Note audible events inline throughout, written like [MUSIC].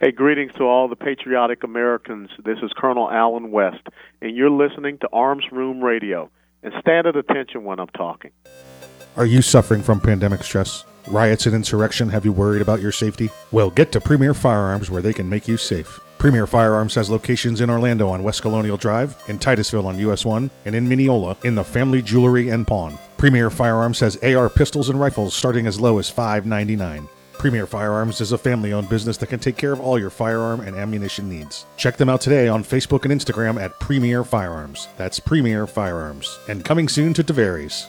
Hey, greetings to all the patriotic Americans. This is Colonel Allen West, and you're listening to Arms Room Radio. And stand at attention when I'm talking. Are you suffering from pandemic stress? Riots and insurrection have you worried about your safety? Well, get to Premier Firearms where they can make you safe. Premier Firearms has locations in Orlando on West Colonial Drive, in Titusville on US 1, and in Minneola in the Family Jewelry and Pawn. Premier Firearms has AR pistols and rifles starting as low as $5.99. Premier Firearms is a family owned business that can take care of all your firearm and ammunition needs. Check them out today on Facebook and Instagram at Premier Firearms. That's Premier Firearms. And coming soon to Tavares.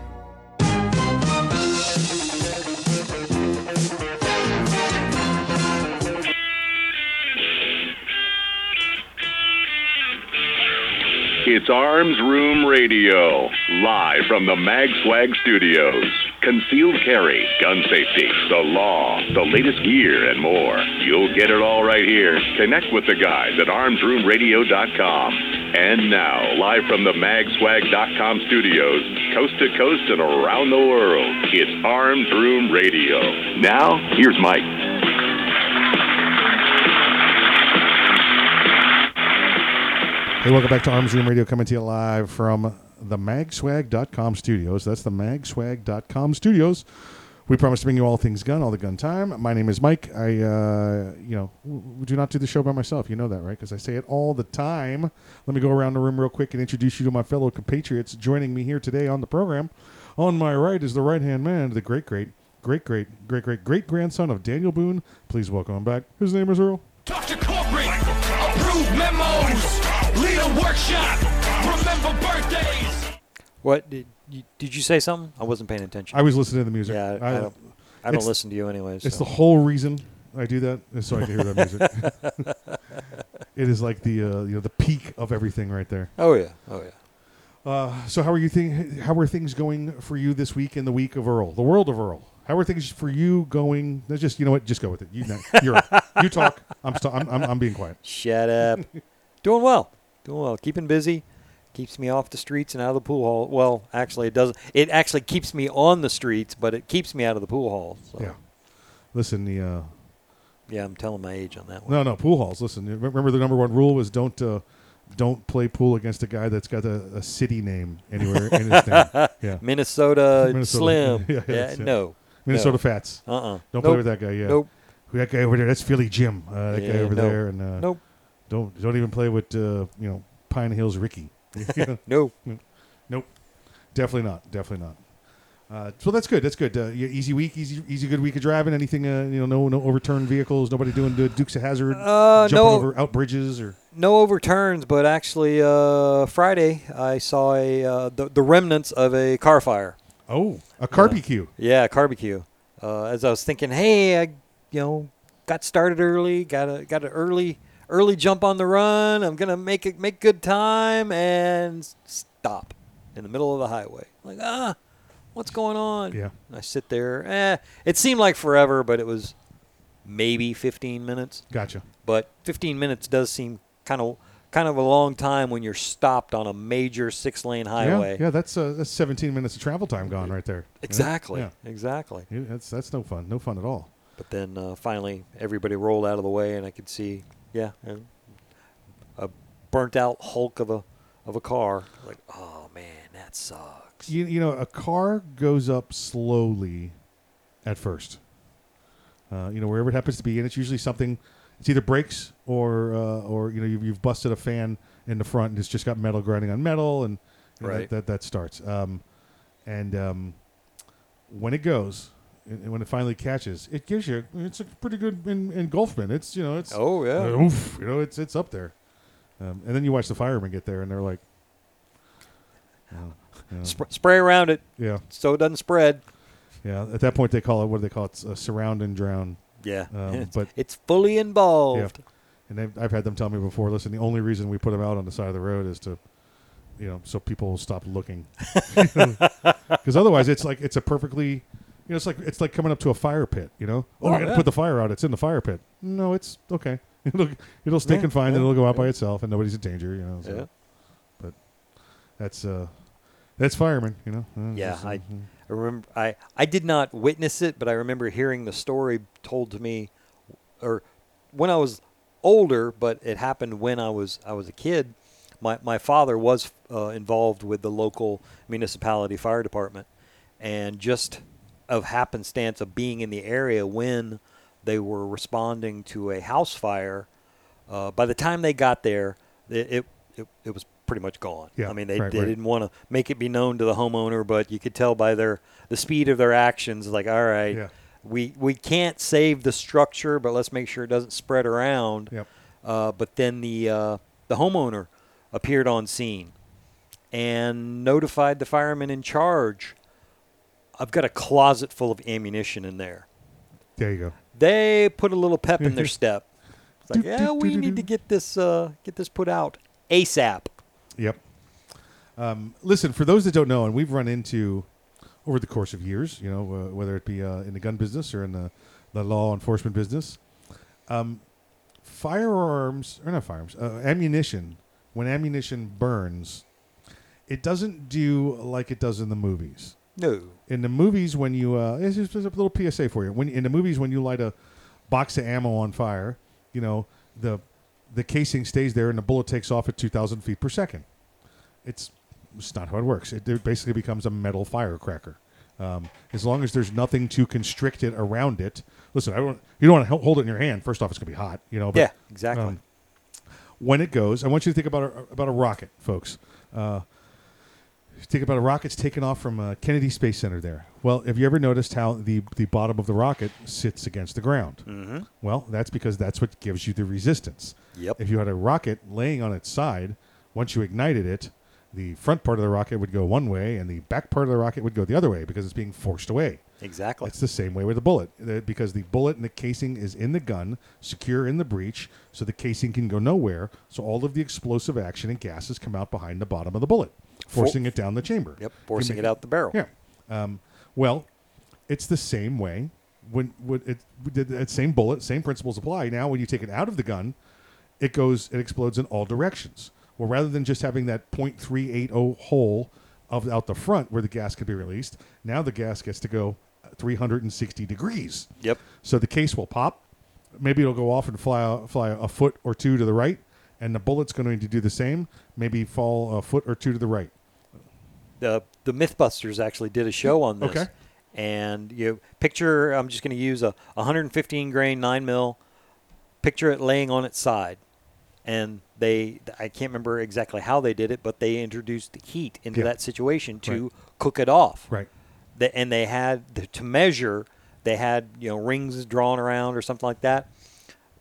It's Arms Room Radio, live from the Mag Swag Studios. Concealed carry, gun safety, the law, the latest gear, and more. You'll get it all right here. Connect with the guys at armsroomradio.com. And now, live from the magswag.com studios, coast to coast and around the world, it's Arms Room Radio. Now, here's Mike. Hey, welcome back to Arms Room Radio, coming to you live from the magswag.com studios. That's the magswag.com studios. We promise to bring you all things gun, all the gun time. My name is Mike. I, uh, you know, w- do not do the show by myself. You know that, right? Because I say it all the time. Let me go around the room real quick and introduce you to my fellow compatriots joining me here today on the program. On my right is the right hand man, the great, great, great, great, great, great, great grandson of Daniel Boone. Please welcome him back. His name is Earl. Talk to corporate, approve memos, lead a workshop, remember birthdays. What did you, did you say something? I wasn't paying attention. I was listening to the music. yeah, I, I don't. I don't listen to you anyways. It's so. the whole reason I do that is so I can hear that music. [LAUGHS] it is like the uh, you know the peak of everything right there. oh yeah, oh yeah. Uh, so how are you think? How are things going for you this week in the week of Earl, the world of Earl? How are things for you going? Let's just you know what, just go with it. You know, you're you talk. I'm, st- I'm I'm I'm being quiet. Shut up. [LAUGHS] Doing well. Doing well. Keeping busy. Keeps me off the streets and out of the pool hall. Well, actually, it doesn't. It actually keeps me on the streets, but it keeps me out of the pool hall. So, Yeah. Listen, the uh, yeah, I'm telling my age on that one. no no pool halls. Listen, remember the number one rule was don't uh, don't play pool against a guy that's got a, a city name anywhere in his name. [LAUGHS] Yeah, Minnesota, Minnesota. Slim. [LAUGHS] Yeah, yeah, it. no. Minnesota no. Fats. Uh-uh. Don't nope. play with that guy. Yeah. Nope. That guy over there, that's Philly Jim. Uh, that guy over no. there, and uh, Nope. Don't don't even play with uh, you know Pine Hills Ricky. [LAUGHS] [LAUGHS] No. nope, definitely not, definitely not. Uh, so that's good. That's good. Uh, yeah, easy week, easy, easy, good week of driving. Anything, uh, you know, no, no overturned vehicles. Nobody doing the Dukes of Hazzard, Uh, jumping no. over out bridges or. No overturns, but actually, uh, Friday I saw a uh, the, the remnants of a car fire. Oh, a barbecue. Yeah, barbecue. Uh, as I was thinking, hey, I you know got started early, got a got an early early jump on the run. I'm gonna make it make good time and stop in the middle of the highway. Like ah, what's going on? Yeah. And I sit there. Eh, it seemed like forever, but it was maybe 15 minutes. Gotcha. But 15 minutes does seem kind of kind of a long time when you're stopped on a major six lane highway. Yeah, yeah. That's uh, that's 17 minutes of travel time gone right there. Exactly. Yeah. Exactly. Yeah, that's that's no fun. No fun at all. But then uh, finally, everybody rolled out of the way, and I could see, yeah, and a burnt out hulk of a of a car. Like, oh man, that sucks. You, you know, a car goes up slowly at first. Uh, you know, wherever it happens to be, and it's usually something. It's either brakes or uh, or you know you've, you've busted a fan in the front and it's just got metal grinding on metal, and know, Right. that, that that starts. Um, and um, when it goes, and when it finally catches, it gives you it's a pretty good en- engulfment. It's you know it's Oh yeah. uh, oof, you know it's it's up there. Um, and then you watch the firemen get there, and they're like, [SIGHS] oh, you know, Sp- spray around it yeah. so it doesn't spread. Yeah, at that point they call it what do they call it? Uh, surround and drown. Yeah, Um, [LAUGHS] it's, but it's fully involved. and I've, I've had them tell me before. Listen, the only reason we put them out on the side of the road is to, you know, so people will stop looking. [LAUGHS] [LAUGHS] Because otherwise, it's like it's a perfectly, know, it's like it's like coming up to a fire pit. You know, oh, I got to yeah. put the fire out. It's in the fire pit. No, it's okay. [LAUGHS] It'll it'll stay Yeah, confined and it'll go out by itself, and nobody's in danger. You know. So. Yeah. But that's uh, that's firemen. You know. Uh, Yeah, it's, I, uh, I remember. I I did not witness it, but I remember hearing the story told to me, or when I was older. But it happened when I was I was a kid. My my father was uh, involved with the local municipality fire department, and just of happenstance of being in the area when they were responding to a house fire. Uh, by the time they got there, it, it it, it was pretty much gone. Yeah, I mean, they, right, they right. didn't want to make it be known to the homeowner, but you could tell by their the speed of their actions, like, all right, Yeah. we we can't save the structure, but let's make sure it doesn't spread around. Yep. Uh, but then the uh, the homeowner appeared on scene and notified the fireman in charge. I've got a closet full of ammunition in there. There you go. They put a little pep in their [LAUGHS] step. It's like, yeah, we need do." to get this uh, get this put out ASAP. Yep. Um, listen, for those that don't know, and we've run into over the course of years, you know, uh, whether it be uh, in the gun business or in the, the law enforcement business, um, firearms, or not firearms, uh, ammunition, when ammunition burns, it doesn't do like it does in the movies. No. In the movies, when you, uh, it's just a little PSA for you. When in the movies, when you light a box of ammo on fire, you know the the casing stays there and the bullet takes off at 2,000 feet per second. It's it's not how it works. It, it basically becomes a metal firecracker. Um, as long as there's nothing to constrict it around it. Listen, I don't. You don't want to hold it in your hand. First off, it's gonna be hot. You know. But, Yeah, exactly. um, when it goes, I want you to think about a, about a rocket, folks. Uh, think about a rocket's taken off from uh, Kennedy Space Center. There. Well, have you ever noticed how the the bottom of the rocket sits against the ground? Mm-hmm. Well, that's because that's what gives you the resistance. Yep. If you had a rocket laying on its side, once you ignited it, the front part of the rocket would go one way, and the back part of the rocket would go the other way because it's being forced away. Exactly. It's the same way with a bullet because the bullet and the casing is in the gun, secure in the breech, so the casing can go nowhere. So all of the explosive action and gases come out behind the bottom of the bullet, forcing it down the chamber. Yep, forcing it out the barrel. Yeah. Um, well, it's the same way when, when it did that same bullet, same principles apply. Now, when you take it out of the gun, it goes, it explodes in all directions. Well, rather than just having that .380 hole of out the front where the gas could be released, now the gas gets to go 360 degrees. Yep. So the case will pop. Maybe it'll go off and fly fly a foot or two to the right, and the bullet's going to do the same. Maybe fall a foot or two to the right. The the MythBusters actually did a show on this. Okay. And you picture I'm just going to use a 115 grain 9 mil. Picture it laying on its side, and they I can't remember exactly how they did it, but they introduced heat into Yeah. that situation to Right. cook it off. Right. The, and they had the, to measure. They had you know rings drawn around or something like that.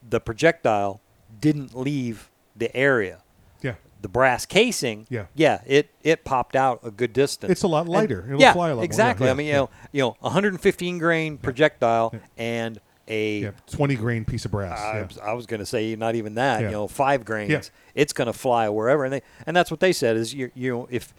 The projectile didn't leave the area. The brass casing, Yeah. yeah, it it popped out a good distance. It's a lot And- lighter. It'll yeah, fly a lot more. Yeah, exactly. yeah, I mean, you know, you know, 115 grain projectile and a Yeah, 20 grain piece of brass. I yeah. was, I was going to say not even that. You know, five grains. It's going to fly wherever, and they and that's what they said is you you know if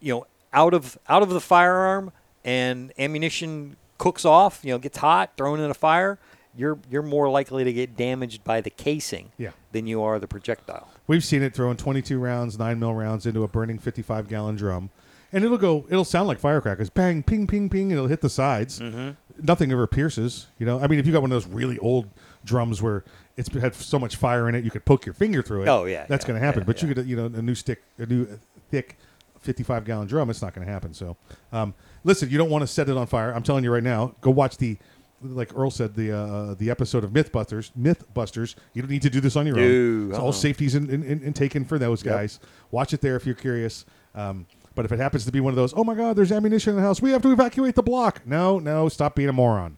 you know out of out of the firearm and ammunition cooks off, you know, gets hot, thrown in a fire, you're you're more likely to get damaged by the casing Yeah. than you are the projectile. We've seen it throwing 22 rounds, 9 mil rounds into a burning 55 gallon drum. And it'll go, it'll sound like firecrackers. Bang, ping, ping, ping. It'll hit the sides. Mm-hmm. Nothing ever pierces. You know, I mean, if you got one of those really old drums where it's had so much fire in it, you could poke your finger through it. Oh, yeah, That's yeah, going to happen. yeah, but you yeah. get, a, you know, a new stick, a new thick 55 gallon drum, it's not going to happen. So, um, listen, you don't want to set it on fire. I'm telling you right now, go watch the, like Earl said, the uh, the episode of Mythbusters. Mythbusters. You don't need to do this on your own. It's all uh-uh. safeties in, in, in, in taken for those Yep. guys. Watch it there if you're curious. Um, but if it happens to be one of those, oh my God, there's ammunition in the house, we have to evacuate the block. No, no, stop being a moron.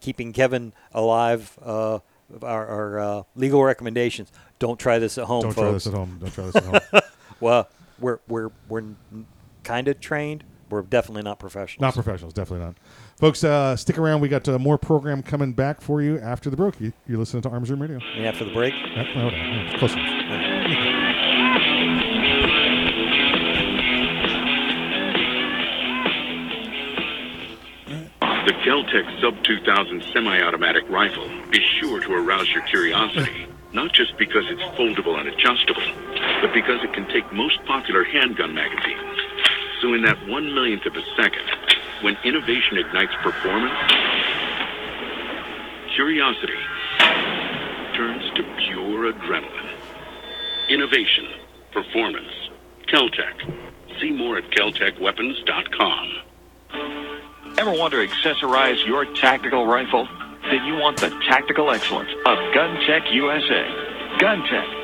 keeping Kevin alive. Uh, our, our uh, legal recommendations: don't try this at home, Don't folks. try this at home. Don't try this at home. [LAUGHS] Well, we're we're we're kind of trained. We're definitely not professionals. Not professionals, definitely not. Folks, uh, stick around. We got uh, more program coming back for you after the break. You, you're listening to Arms Room Radio. And after the break, Uh, hold on, yeah, close enough. The Keltec Sub 2000 semi-automatic rifle is sure to arouse your curiosity, [LAUGHS] not just because it's foldable and adjustable, but because it can take most popular handgun magazines. So in that one millionth of a second, when innovation ignites performance, curiosity turns to pure adrenaline. Innovation, performance, Keltec. See more at keltecweapons.com. Ever want to accessorize your tactical rifle? Then you want the tactical excellence of Gun GunTec USA. Gun GunTec,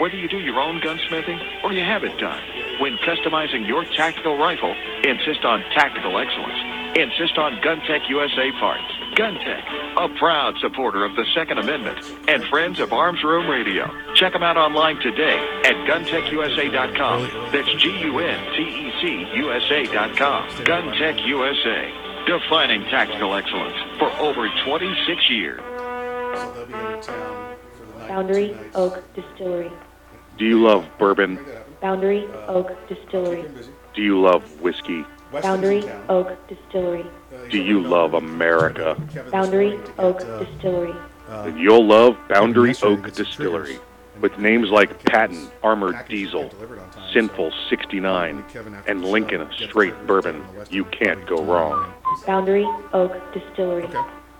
Whether you do your own gunsmithing or you have it done, when customizing your tactical rifle, insist on tactical excellence. Insist on GunTec USA parts. GunTec, a proud supporter of the Second Amendment and friends of Arms Room Radio. Check them out online today at guntecusa.com. That's G-U-N-T-E-C USA.com. GunTec USA, defining tactical excellence for over 26 years. Boundary Oak Distillery. Do you love bourbon? Boundary Oak Distillery. Do you love whiskey? Boundary Oak Distillery. Do you love America? Boundary Oak Distillery. Then you'll love Boundary Oak Distillery. With names like Patton Armored Diesel, Sinful 69, and Lincoln Straight Bourbon, you can't go wrong. Boundary Oak Distillery.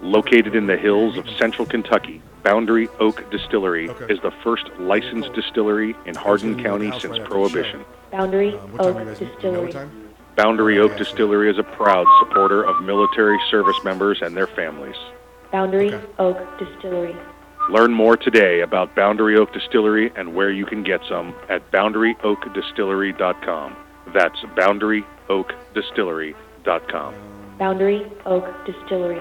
Located in the hills of central Kentucky, Boundary Oak Distillery is the first licensed distillery in Hardin County since Prohibition. Boundary what time you Oak Distillery. dinner time? Boundary Oak Distillery is a proud supporter of military service members and their families. Boundary Okay. Oak Distillery. Learn more today about Boundary Oak Distillery and where you can get some at boundaryoakdistillery.com. That's boundaryoakdistillery.com. Boundary Oak Distillery.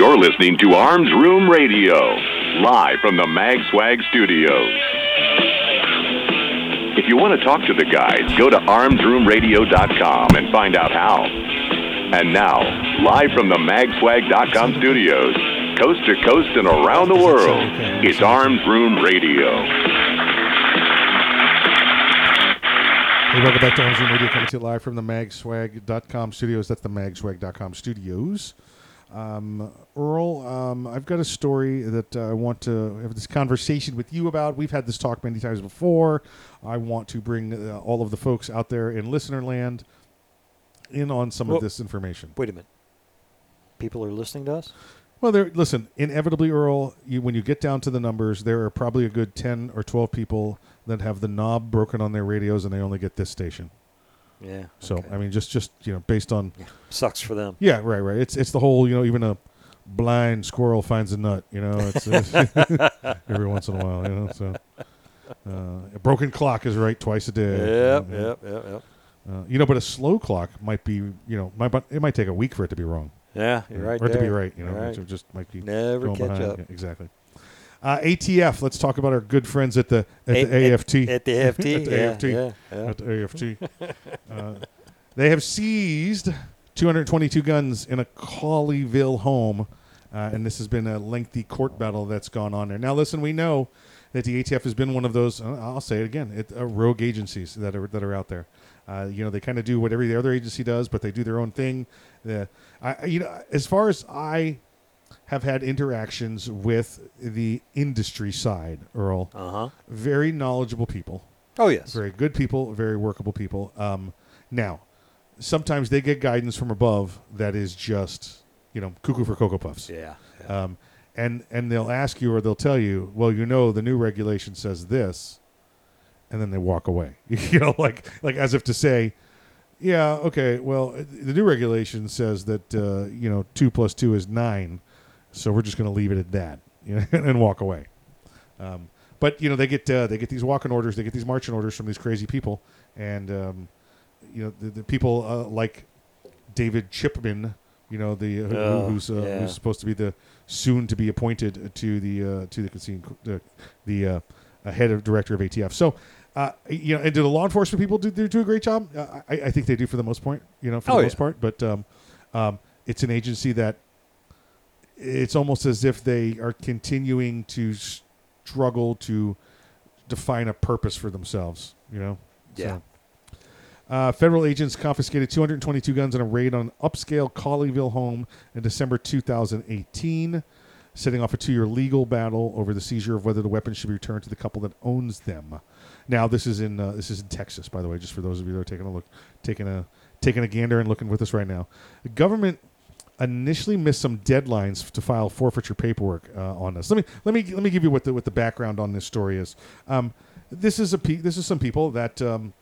You're listening to Arms Room Radio, live from the MagSwag studios. If you want to talk to the guys, go to armsroomradio.com and find out how. And now, live from the magswag.com studios, coast to coast and around the world, it's Arms Room Radio. Hey, welcome back to Arms Room Radio, coming to you live from the magswag.com studios. That's the magswag.com studios. Um, Earl, um, I've got a story that uh, I want to have this conversation with you about. We've had this talk many times before. I want to bring uh, all of the folks out there in listener land in on some Well- of this information. wait a minute. People are listening to us? Well, there. Listen, inevitably, Earl. You, when you get down to the numbers, there are probably a good ten or twelve people that have the knob broken on their radios, and they only get this station. Yeah. So, okay. I mean, just just you know, based on Sucks for them. yeah, right, right. It's it's the whole you know, even a blind squirrel finds a nut. You know, it's, it's [LAUGHS] every once in a while. You know, so Uh, a broken clock is right twice a day. Yep, Yeah. yep, yep, yep. Uh, you know, but a slow clock might be, you know, might, but it might take a week for it to be wrong. Yeah, you're right Or to be right, you know, right. just might be Never catch behind. up. Yeah, exactly. Uh, ATF. Let's talk about our good friends at the at A- the AFT. at the AFT, [LAUGHS] at the yeah, AFT. yeah, yeah. At the AFT. uh, they have seized 222 guns in a Colleyville home, uh, and this has been a lengthy court battle that's gone on there. Now, listen, we know that the ATF has been one of those. uh, I'll say it again: it, uh, rogue agencies that are that are out there. Uh, you know, they kind of do what every other agency does, but they do their own thing. The, I, I- you know, as far as I have had interactions with the industry side, Earl. Uh-huh. Very knowledgeable people. Oh, yes. Very good people. Very workable people. Um, now, sometimes they get guidance from above that is just, you know, cuckoo for cocoa puffs. Yeah. Um, and and they'll ask you or they'll tell you, well, you know, the new regulation says this, and then they walk away. [LAUGHS] you know, like like as if to say, yeah, okay, well, the new regulation says that uh, you know two plus two is nine, so we're just going to leave it at that, you know, [LAUGHS] and walk away. Um, but you know, they get uh, they get these walking orders, they get these marching orders from these crazy people, and um, you know, the, the people uh, like David Chipman, you know, the uh, who, Oh, who's uh, yeah. who's supposed to be the soon to be appointed to the uh, to the casino, the, the uh, uh, head of director of ATF. So. Uh, you know, and do the law enforcement people do, do, a great job? Uh, I, I think they do for the most part. You know, for Oh, the yeah. most part. But um, um, it's an agency that it's almost as if they are continuing to struggle to define a purpose for themselves. You know. Yeah. Uh, federal agents confiscated 222 guns in a raid on an upscale Colleyville home in December 2018, setting off a two-year legal battle over the seizure of whether the weapons should be returned to the couple that owns them. Now, this is in uh, this is in Texas, by the way, just for those of you that are taking a look, taking a taking a gander and looking with us right now. The government initially missed some deadlines to file forfeiture paperwork uh, on this. Let me let me let me give you what the what the background on this story is. Um, this is a pe- this is some people that. Um,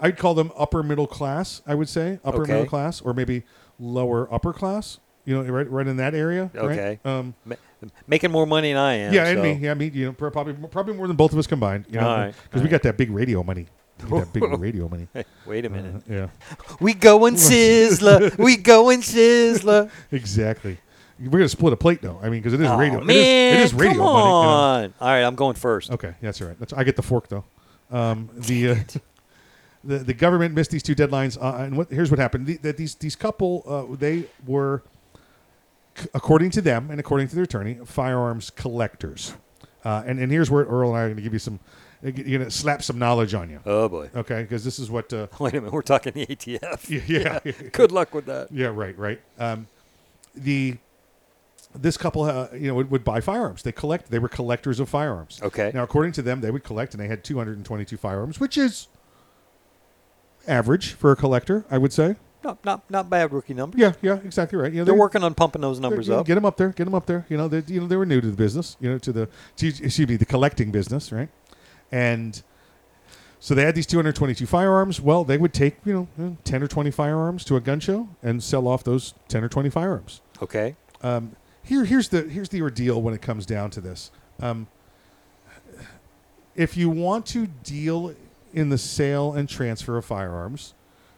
I'd call them upper middle class. I would say upper Okay. middle class, or maybe lower upper class. You know, right, right in that area. right? Okay. Um, Ma- making more money than I am. yeah, and so- me. Yeah, me. You know, probably probably more than both of us combined. You know, All right, because we got that big radio money. Got that big [LAUGHS] radio money. Wait a minute. Uh, yeah. We going [LAUGHS] sizzler. we going sizzler. [LAUGHS] Exactly. We're gonna split a plate though. I mean, because it is Aw, radio. man, it is radio come money. you know. on. All right, I'm going first. Okay, that's all right. That's, I get the fork though. Um, the, uh, the the government missed these two deadlines, uh, and what, here's what happened: the, that these these couple uh, they were, c- according to them and according to their attorney, firearms collectors. Uh, and and here's where Earl and I are going to give you some, uh, you're to slap some knowledge on you. Oh boy. Okay, because this is what. Uh, [LAUGHS] Wait a minute, we're talking the ATF. [LAUGHS] Yeah. [LAUGHS] yeah. Good luck with that. Yeah, right, right. Um, the this couple, uh, you know, would, would buy firearms. They collect. They were collectors of firearms. Okay. Now, according to them, they would collect, and they had 222 firearms, which is average for a collector, I would say. Not not not bad rookie numbers. Yeah, yeah, exactly right. You know, They're working on pumping those numbers up. Get them up there. Get them up there. You know, they you know they were new to the business. You know, to the to, excuse me, the collecting business, right? And so they had these 222 firearms. Well, they would take you know 10 or 20 firearms to a gun show and sell off those 10 or 20 firearms. Okay. Um, here, here's the here's the ordeal when it comes down to this. Um, if you want to deal in the sale and transfer of firearms,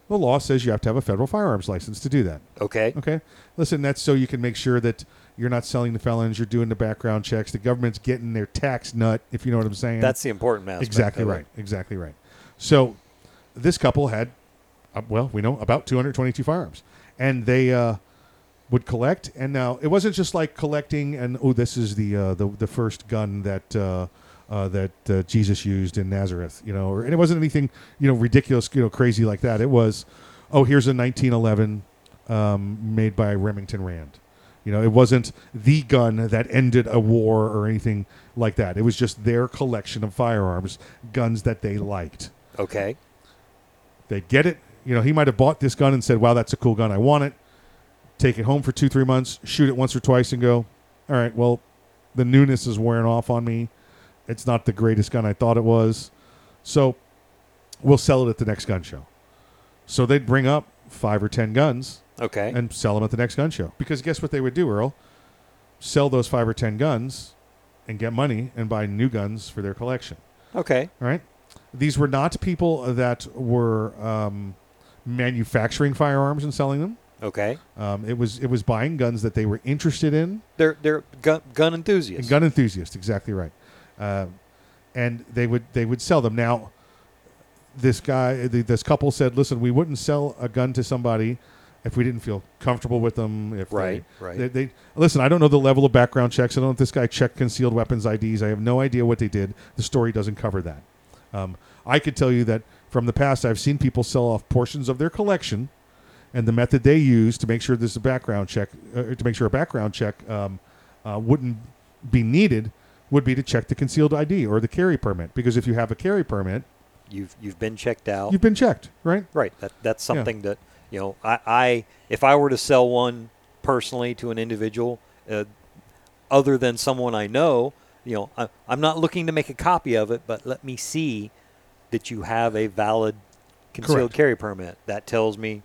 the law says you have to have a federal firearms license to do that. Okay. Okay. Listen, that's so you can make sure that you're not selling the felons. You're doing the background checks. The government's getting their tax nut, if you know what I'm saying. That's the important aspect Exactly right. Exactly right. So, this couple had, uh, well, we know about 222 firearms, and they uh, would collect. And now it wasn't just like collecting and oh, this is the uh, the the first gun that. Uh, uh, that uh, Jesus used in Nazareth, you know, or, and it wasn't anything, you know, ridiculous, you know, crazy like that. It was, oh, here's a 1911 um, made by Remington Rand. You know, it wasn't the gun that ended a war or anything like that. It was just their collection of firearms, guns that they liked. Okay. They get it. You know, he might have bought this gun and said, "Wow, that's a cool gun. I want it." Take it home for two, three months, shoot it once or twice, and go, "All right, well, the newness is wearing off on me. It's not the greatest gun I thought it was, so we'll sell it at the next gun show." So they'd bring up five or ten guns, Okay. and sell them at the next gun show. Because guess what they would do, Earl? Sell those five or ten guns and get money and buy new guns for their collection. Okay. All right. These were not people that were um, manufacturing firearms and selling them. Okay. Um, it was it was buying guns that they were interested in. They're they're gun, gun enthusiasts. Gun enthusiasts, exactly right. Um, and they would they would sell them. Now, this guy, the, this couple said, "Listen, we wouldn't sell a gun to somebody if we didn't feel comfortable with them. If Right, they, right. They, they listen. I don't know the level of background checks. I don't know if this guy checked concealed weapons IDs. I have no idea what they did. The story doesn't cover that. Um, I could tell you that from the past, I've seen people sell off portions of their collection, and the method they use to make sure there's a background check, uh, to make sure a background check um, uh, wouldn't be needed, would be to check the concealed ID or the carry permit. Because if you have a carry permit, You've you've been checked out. you've been checked, right? Right. That that's Yeah. something that you know. I, I if I were to sell one personally to an individual, uh, other than someone I know, you know, I, I'm not looking to make a copy of it, but let me see that you have a valid concealed Correct. carry permit. That tells me,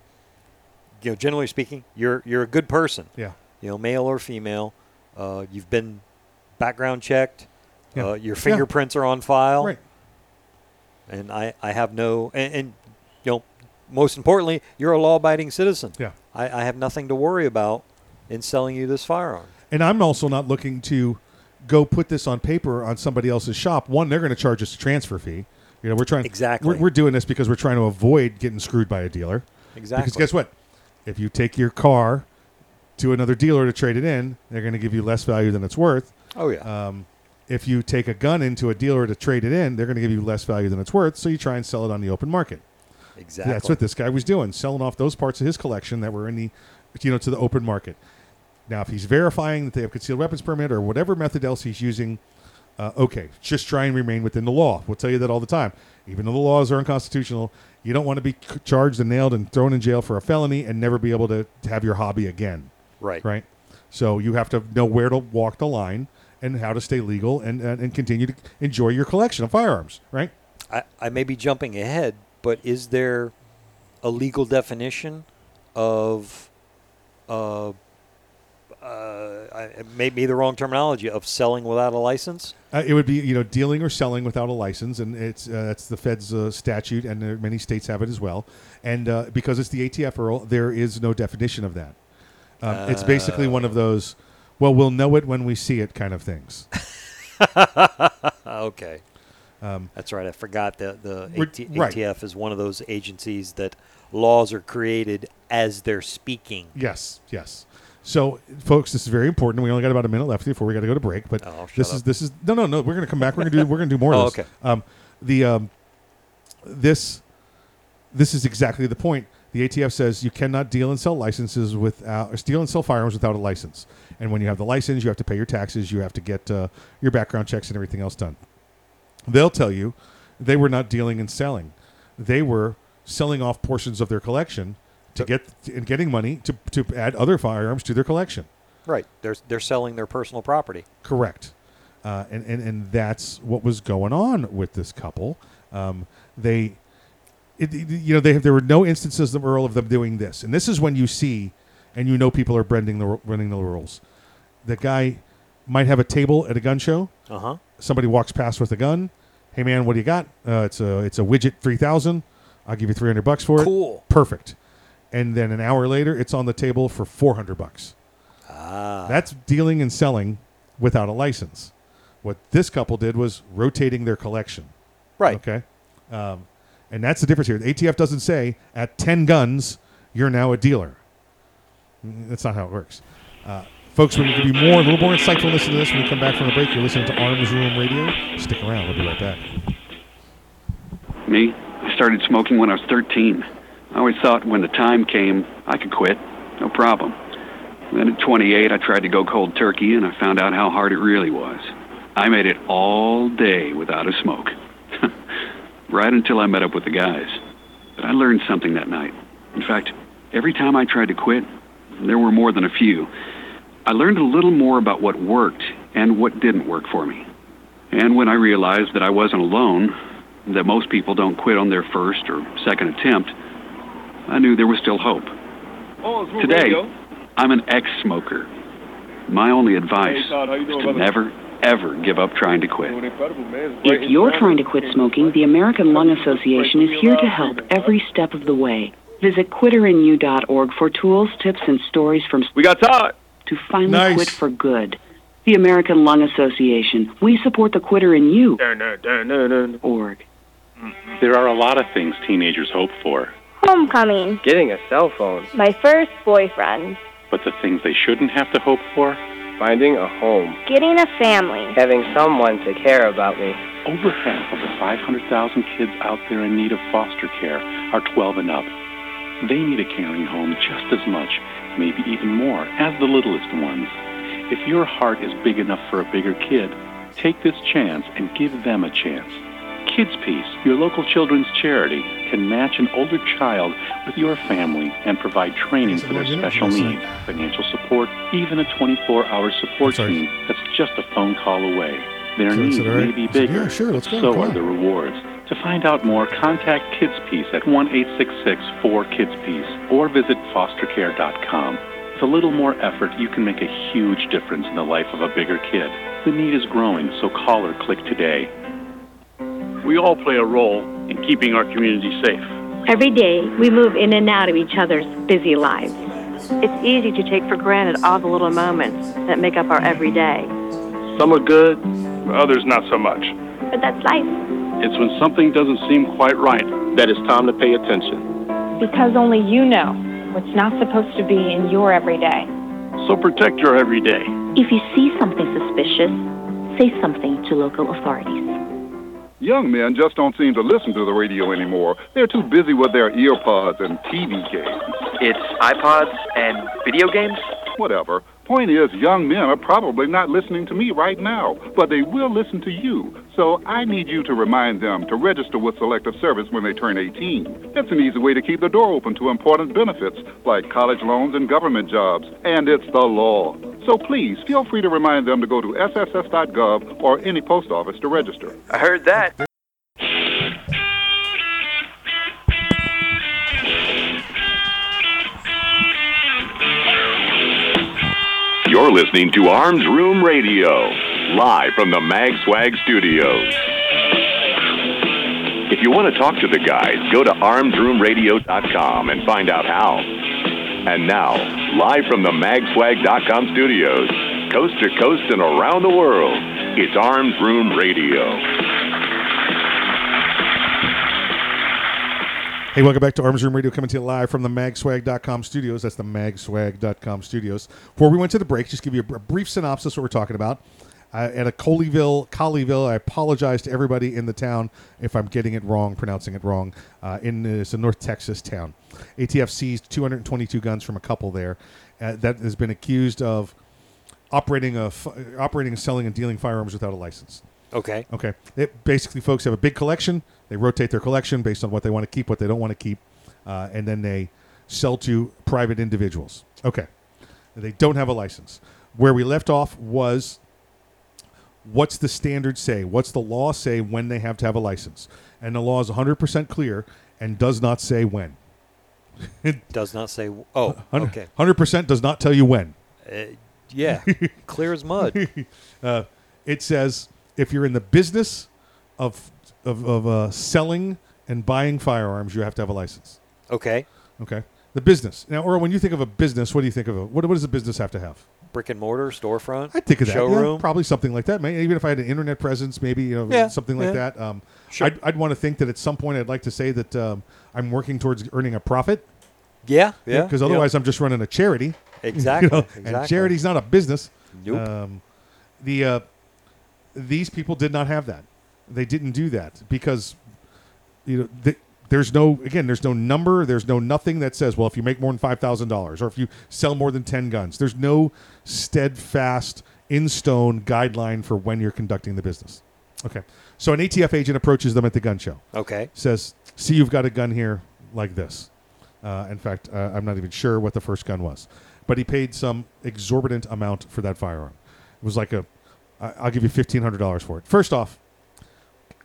you know, generally speaking, you're you're a good person. Yeah. You know, male or female. Uh, you've been background checked. Yeah. Uh, your Yeah. fingerprints are on file Right. and I, I have no and, and you know most importantly you're a law-abiding citizen Yeah. I, I have nothing to worry about in selling you this firearm And I'm also not looking to go put this on paper on somebody else's shop. One, they're going to charge us a transfer fee. You know, we're trying Exactly. We're, we're doing this because we're trying to avoid getting screwed by a dealer. Exactly. Because guess what? If you take your car to another dealer to trade it in, they're going to give you less value than it's worth. oh yeah Um, if you take a gun into a dealer to trade it in, they're going to give you less value than it's worth. So you try and sell it on the open market. Exactly That's what this guy was doing, selling off those parts of his collection that were in the, you know, to the open market. Now, if he's verifying that they have concealed weapons permit or whatever method else he's using, uh, okay, just try and remain within the law. We'll tell you that all the time. Even though the laws are unconstitutional, you don't want to be charged and nailed and thrown in jail for a felony and never be able to, to have your hobby again. right Right. So you have to know where to walk the line and how to stay legal and, and, and continue to enjoy your collection of firearms. Right. I, I may be jumping ahead but is there a legal definition of uh, uh, I, it may be the wrong terminology of selling without a license Uh, it would be you know dealing or selling without a license, and it's uh, that's the Fed's uh, statute, and many states have it as well. And uh, because it's the ATF rule, there is no definition of that. Um, it's basically one of those, well, we'll know it when we see it kind of things. [LAUGHS] okay Um, That's right. I forgot that the AT- right. ATF is one of those agencies that laws are created as they're speaking. Yes, yes. So, folks, this is very important. We only got about a minute left before we got to go to break. But Oh, this is this is no, no, no. We're going to come back. We're going to do we're going to do more [LAUGHS] Oh, of this. okay. Um, the um, this this is exactly the point. The ATF says you cannot deal and sell licenses without or steal and sell firearms without a license. And when you have the license, you have to pay your taxes. You have to get uh, your background checks and everything else done. They'll tell you they were not dealing and selling. They were selling off portions of their collection to get and getting money to, to add other firearms to their collection. Right. They're they're selling their personal property. Correct. Uh, and, and, and that's what was going on with this couple. Um, they, it, you know, they have, there were no instances of Earl of them doing this. And this is when you see, and you know people are bending the, bending the rules. The guy might have a table at a gun show. Uh huh. Somebody walks past with a gun. Hey man, what do you got? Uh, it's a it's a widget three thousand. I'll give you three hundred bucks for it. Cool. Perfect. And then an hour later, it's on the table for four hundred bucks. Ah. That's dealing and selling without a license. What this couple did was rotating their collection. Right. Okay. Um, and that's the difference here. The ATF doesn't say at 10 guns, you're now a dealer. That's not how it works. Uh, folks, we're going to give you more, a little more insightful listen to this when we come back from the break. You're listening to Arms Room Radio. Stick around. We'll be right back. Me? I started smoking when I was 13. I always thought when the time came, I could quit. No problem. Then at 28, I tried to go cold turkey, and I found out how hard it really was. I made it all day without a smoke. [LAUGHS] right until I met up with the guys. But I learned something that night. In fact, every time I tried to quit, there were more than a few, I learned a little more about what worked and what didn't work for me. And when I realized that I wasn't alone, that most people don't quit on their first or second attempt, I knew there was still hope. Today, I'm an ex-smoker. My only advice Hey, Todd, is to never, ever give up trying to quit. If you're trying to quit smoking, the American Lung Association is here to help every step of the way. Visit quitterinU.org for tools, tips, and stories from We got Todd to finally Nice. quit for good. The American Lung Association. We support the Quitter in You. Org. There are a lot of things teenagers hope for, Homecoming. getting a cell phone, My first boyfriend. but the things they shouldn't have to hope for, finding a home, Getting a family. having someone to care about me. Over half of the 500,000 kids out there in need of foster care are 12 and up. They need a caring home just as much, maybe even more, as the littlest ones. If your heart is big enough for a bigger kid, take this chance and give them a chance. Kids Peace, your local children's charity, can match an older child with your family and provide training for their special needs, financial support, even a 24-hour support team that's just a phone call away. Their So needs said, all may be I bigger, yeah, sure, let's go, so come are on. the rewards. To find out more, contact Kids Peace at 1-866-4-KIDS-PEACE or visit fostercare.com. With a little more effort, you can make a huge difference in the life of a bigger kid. The need is growing, so call or click today. We all play a role in keeping our community safe. Every day, we move in and out of each other's busy lives. It's easy to take for granted all the little moments that make up our everyday. Some are good, others not so much. But that's life. It's when something doesn't seem quite right that it's time to pay attention. Because only you know what's not supposed to be in your everyday. So protect your everyday. If you see something suspicious, say something to local authorities. Young men just don't seem to listen to the radio anymore. They're too busy with their earpods and TV games. It's iPods and video games? Whatever. Point is, young men are probably not listening to me right now, but they will listen to you. So I need you to remind them to register with Selective Service when they turn 18. It's an easy way to keep the door open to important benefits like college loans and government jobs, and it's the law. So please feel free to remind them to go to sss.gov or any post office to register. I heard that. You're listening to Arms Room Radio, live from the MagSwag studios. If you want to talk to the guys, go to armsroomradio.com and find out how. And now, live from the magswag.com studios, coast to coast and around the world, it's Arms Room Radio. Hey, welcome back to Arms Room Radio, coming to you live from the magswag.com studios. That's the magswag.com studios. Before we went to the break, just give you a, brief synopsis of what we're talking about. Uh, at a Colleyville, Colleyville, I apologize to everybody in the town if I'm getting it wrong, pronouncing it wrong. Uh, in it's a North Texas town. ATF seized 222 guns from a couple there uh, that has been accused of operating a operating, selling, and dealing firearms without a license. Okay. Okay. It, basically, folks have a big collection. They rotate their collection based on what they want to keep, what they don't want to keep, uh, and then they sell to private individuals. Okay. They don't have a license. Where we left off was what's the standard say? What's the law say when they have to have a license? And the law is 100% clear and does not say when. it [LAUGHS] Does not say. Oh, okay. 100% does not tell you when. Uh, yeah, [LAUGHS] clear as mud. [LAUGHS] uh, it says if you're in the business of of, of uh, selling and buying firearms, you have to have a license. Okay. Okay. The business now, or when you think of a business, what do you think of? A, what, what does a business have to have? Brick and mortar, storefront. I think of that. yeah, Showroom. probably something like that. Maybe even if I had an internet presence, maybe you know Yeah, something like yeah. that. Um, Sure. I'd, I'd want to think that at some point I'd like to say that um, I'm working towards earning a profit. Yeah, yeah, Because yeah. otherwise, I'm just running a charity. [LAUGHS] Exactly, You know, And exactly. charity's not a business. Nope. Um, the uh, these people did not have that. They didn't do that because you know th- there's no again there's no number there's no nothing that says well if you make more than five thousand dollars or if you sell more than ten guns there's no steadfast in stone guideline for when you're conducting the business. Okay, so an ATF agent approaches them at the gun show. Okay. says see you've got a gun here like this. Uh, in fact, uh, I'm not even sure what the first gun was, but he paid some exorbitant amount for that firearm. It was like a, I- I'll give you fifteen hundred dollars for it. First off,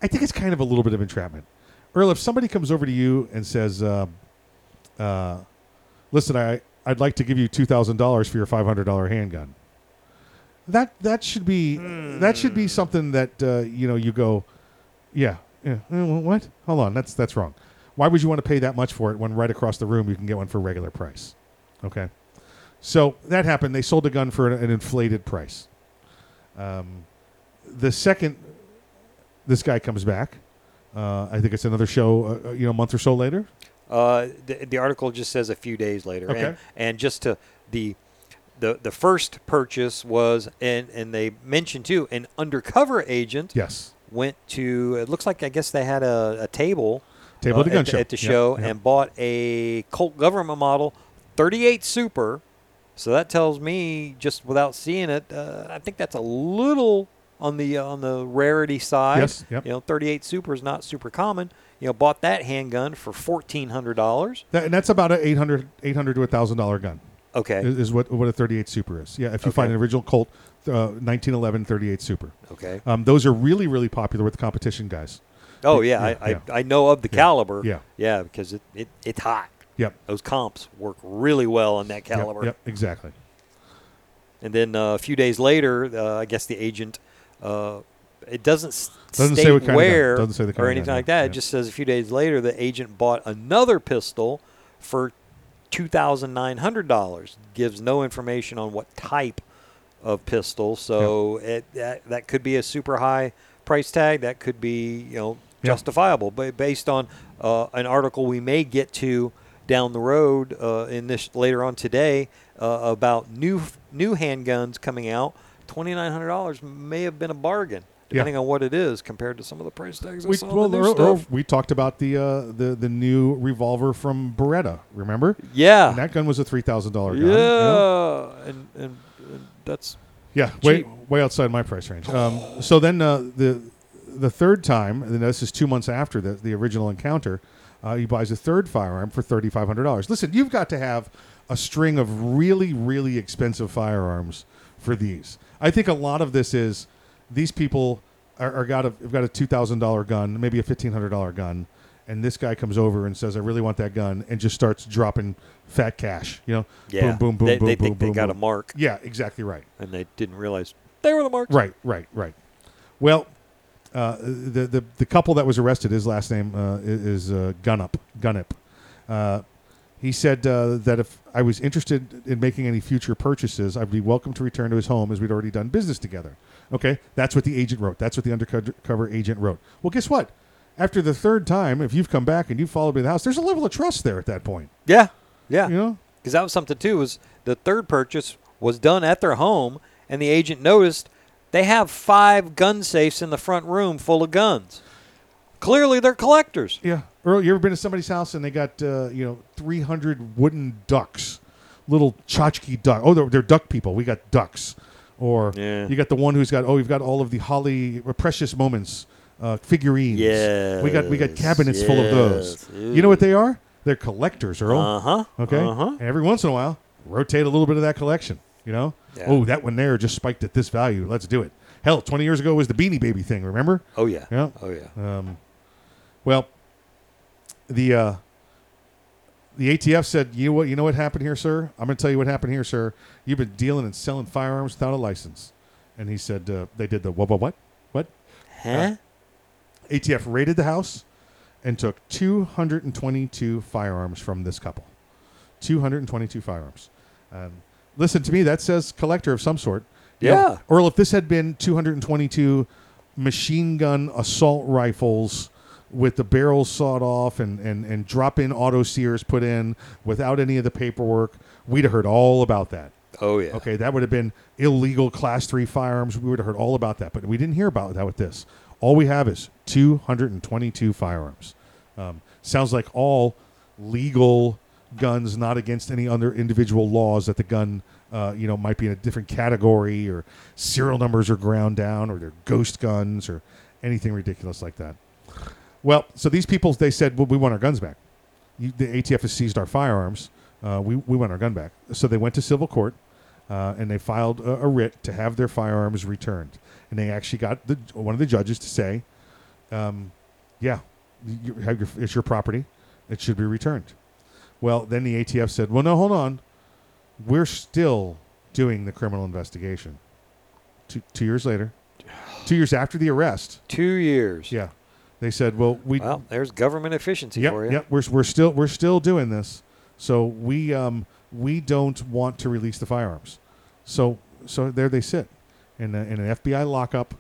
I think it's kind of a little bit of entrapment. Earl, if somebody comes over to you and says, uh, uh, "Listen, I I'd like to give you two thousand dollars for your five hundred dollar handgun," That that should be that should be something that uh, you know you go, yeah, yeah. uh, What? Hold on, that's that's wrong. Why would you want to pay that much for it when right across the room you can get one for regular price? Okay, so that happened. They sold a gun for an, an inflated price. Um, the second this guy comes back, uh, I think it's another show, uh, you know, a month or so later. Uh, the, the article just says a few days later. Okay. And, and just to the the the first purchase was and and they mentioned too an undercover agent. Yes. Went to it looks like I guess they had a, a table. Table at the uh, gun at, show. at the Yep, show yep. and bought a Colt government model 38 Super. So that tells me just without seeing it, uh, I think that's a little on the uh, on the rarity side. Yes, yep. You know, 38 Super is not super common. You know, bought that handgun for fourteen hundred dollars. That, and that's about a 800, 800 to a thousand dollar gun. Okay. is, is what what a thirty eight Super is. Yeah, if you Okay. find an original Colt, uh, 1911 38 Super. Okay. Um, those are really really popular with competition guys. Oh yeah, I, I, I know of the Yeah. caliber. Yeah. Yeah, because it, it it's hot. Yep. Those comps work really well on that caliber. Yep, exactly. And then uh, a few days later, uh, I guess the agent, uh, it doesn't, Doesn't say what kind of gun. where Doesn't say the kind or anything like that. It just says a few days later, the agent bought another pistol for two thousand nine hundred dollars. Gives no information on what type of pistol. So it, that that could be a super high price tag. That could be you know justifiable, but based on uh, an article we may get to down the road uh, in this later on today uh, about new new handguns coming out. Twenty nine hundred dollars may have been a bargain, depending on what it is compared to some of the price tags. We, saw well, the Earl- Earl, we talked about the uh, the the new revolver from Beretta. Remember? Yeah. And that gun was a three thousand dollar gun. Yeah, you know? and, and and that's Yeah, way cheap. way outside my price range. Um, so then uh, the the third time, and this is two months after the the original encounter, uh, he buys a third firearm for thirty five hundred dollars. Listen, you've got to have a string of really really expensive firearms for these. I think a lot of this is these people are, are got a have got a two thousand dollar gun, maybe a fifteen hundred dollar gun. And this guy comes over and says, "I really want that gun," and just starts dropping fat cash. You know, Yeah. boom, boom, boom, They- boom, they boom, think they got boom. a mark. Yeah, exactly right. and they didn't realize they were the marks. Right, right, right. Well, uh, the, the the couple that was arrested, his last name uh, is uh, Gunup. Gunup. Uh, he said uh, that if I was interested in making any future purchases, I'd be welcome to return to his home as we'd already done business together. Okay, that's what the agent wrote. That's what the undercover agent wrote. Well, guess what? After the third time, if you've come back and you followed me to the house, there's a level of trust there at that point. Yeah, yeah. You know, because that was something too. Was the third purchase was done at their home, and the agent noticed they have five gun safes in the front room full of guns. Clearly, they're collectors. Yeah. Earl, you ever been to somebody's house and they got uh, you know 300 wooden ducks, little tchotchke duck. Oh, they're, they're duck people. We got ducks. Or Yeah. you got the one who's got oh, you've got all of the Holly uh, precious moments uh, figurines. we got we got Yes, cabinets full of those. yes. You know what they are? They're collectors, Earl. Uh-huh, Okay. uh-huh. And every once in a while, rotate a little bit of that collection. You know. Yeah. Oh, that one there just spiked at this value. Let's do it. Hell, 20 years ago was the Beanie Baby thing. Remember? Oh yeah. Yeah. Oh yeah. Um, well, the uh, the ATF said, "You know what? You know what happened here, sir? I'm going to tell you what happened here, sir. You've been dealing and selling firearms without a license." And he said, uh, "They did the what? What? What? What? Huh? ATF raided the house and took 222 firearms from this couple. 222 firearms. Um, listen to me. That says collector of some sort. You know, Yeah. Earl, if this had been 222 machine gun assault rifles with the barrels sawed off and, and, and drop in auto sears put in without any of the paperwork, we'd have heard all about that. Oh yeah. Okay, that would have been illegal class three firearms. We would have heard all about that, but we didn't hear about that with this. All we have is 222 firearms. Um, sounds like all legal guns, not against any other individual laws that the gun, uh, you know, might be in a different category or serial numbers are ground down or they're ghost guns or anything ridiculous like that. Well, so these people, they said, well, we want our guns back. You, the ATF has seized our firearms. Uh, we, we want our gun back. So they went to civil court uh, and they filed a, a writ to have their firearms returned. And they actually got the, one of the judges to say, um, yeah, you your, it's your property. It should be returned. Well, then the ATF said, well, no, hold on. We're still doing the criminal investigation. two, two years later, two years after the arrest. Two years. Yeah, they said, "Well, we Well, there's government efficiency yep, for you. Yep, we're, we're still we're still doing this. So we um we don't want to release the firearms. So so there they sit in a, in an FBI lockup,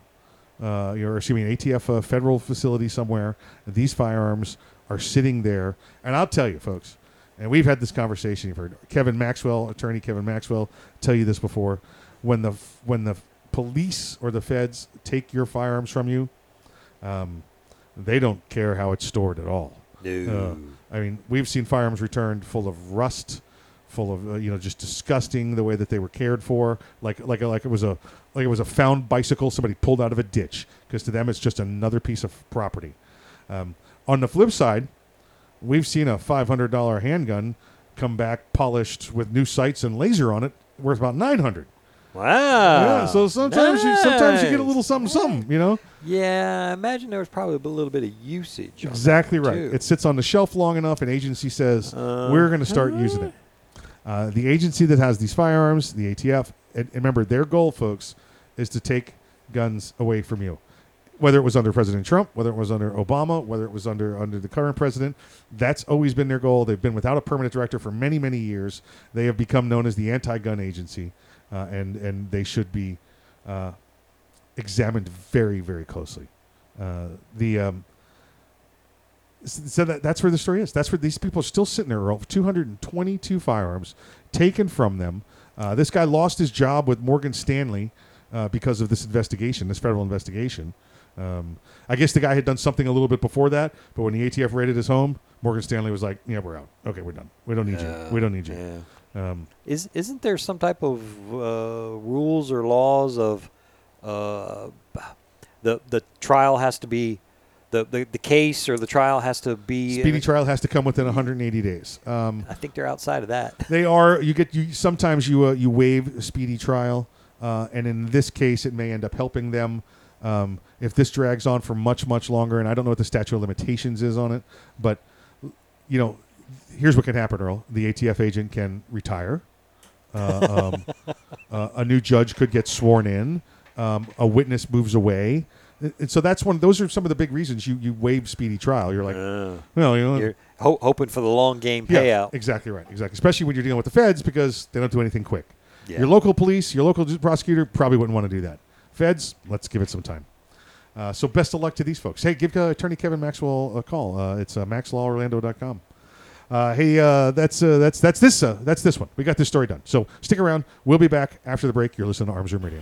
uh, or excuse me, an ATF uh, federal facility somewhere. These firearms are sitting there, and I'll tell you, folks. And we've had this conversation. You've heard Kevin Maxwell, attorney Kevin Maxwell, tell you this before. When the when the police or the feds take your firearms from you, um, they don't care how it's stored at all. No. Uh, I mean, we've seen firearms returned full of rust, full of uh, you know just disgusting the way that they were cared for, like like like it was a like it was a found bicycle somebody pulled out of a ditch, because to them it's just another piece of property. Um, on the flip side, we've seen a five hundred dollar handgun come back polished with new sights and laser on it, worth about nine hundred. Wow. Yeah, so sometimes you sometimes you get a little something something, you know. Yeah, I imagine there was probably a little bit of usage. Exactly right. too. It sits on the shelf long enough, an agency says we're going to start using it. Uh, the agency that has these firearms, the ATF, and, and remember their goal, folks, is to take guns away from you. Whether it was under President Trump, whether it was under Obama, whether it was under under the current president, that's always been their goal. They've been without a permanent director for many many years. They have become known as the anti-gun agency, uh, and and they should be uh, examined very very closely. Uh, the um, so that, that's where the story is. That's where these people are still sitting there. Earl. 222 firearms taken from them. Uh, this guy lost his job with Morgan Stanley uh, because of this investigation, this federal investigation. Um, I guess the guy had done something a little bit before that, but when the ATF raided his home, Morgan Stanley was like, "Yeah, we're out. Okay, we're done. We don't need Yeah, you. We don't need you." Um, Is isn't there some type of uh, rules or laws of uh, the the trial has to be the, the the case or the trial has to be speedy trial has to come within 180 days. Um, I think they're outside of that. They are. You get you sometimes you uh, you waive a speedy trial, uh, and in this case, it may end up helping them. Um, if this drags on for much much longer, and I don't know what the statute of limitations is on it, but you know, here's what can happen, Earl. The ATF agent can retire. Uh, um, [LAUGHS] uh, a new judge could get sworn in. Um, a witness moves away. And- so that's one. Those are some of the big reasons you, you waive speedy trial. You're like, well, you know, You're ho- hoping for the long game yeah, payout. exactly right. Exactly. Especially when you're dealing with the feds because they don't do anything quick. Yeah. Your local police, your local prosecutor probably wouldn't want to do that. Feds, let's give it some time. Uh, so best of luck to these folks. Hey, give uh, attorney Kevin Maxwell a call. Uh, it's uh, maxlaworlando.com. Uh, hey, uh, that's uh, that's that's this that's this one. We got this story done. So stick around. We'll be back after the break. You're listening to Arms Room Radio.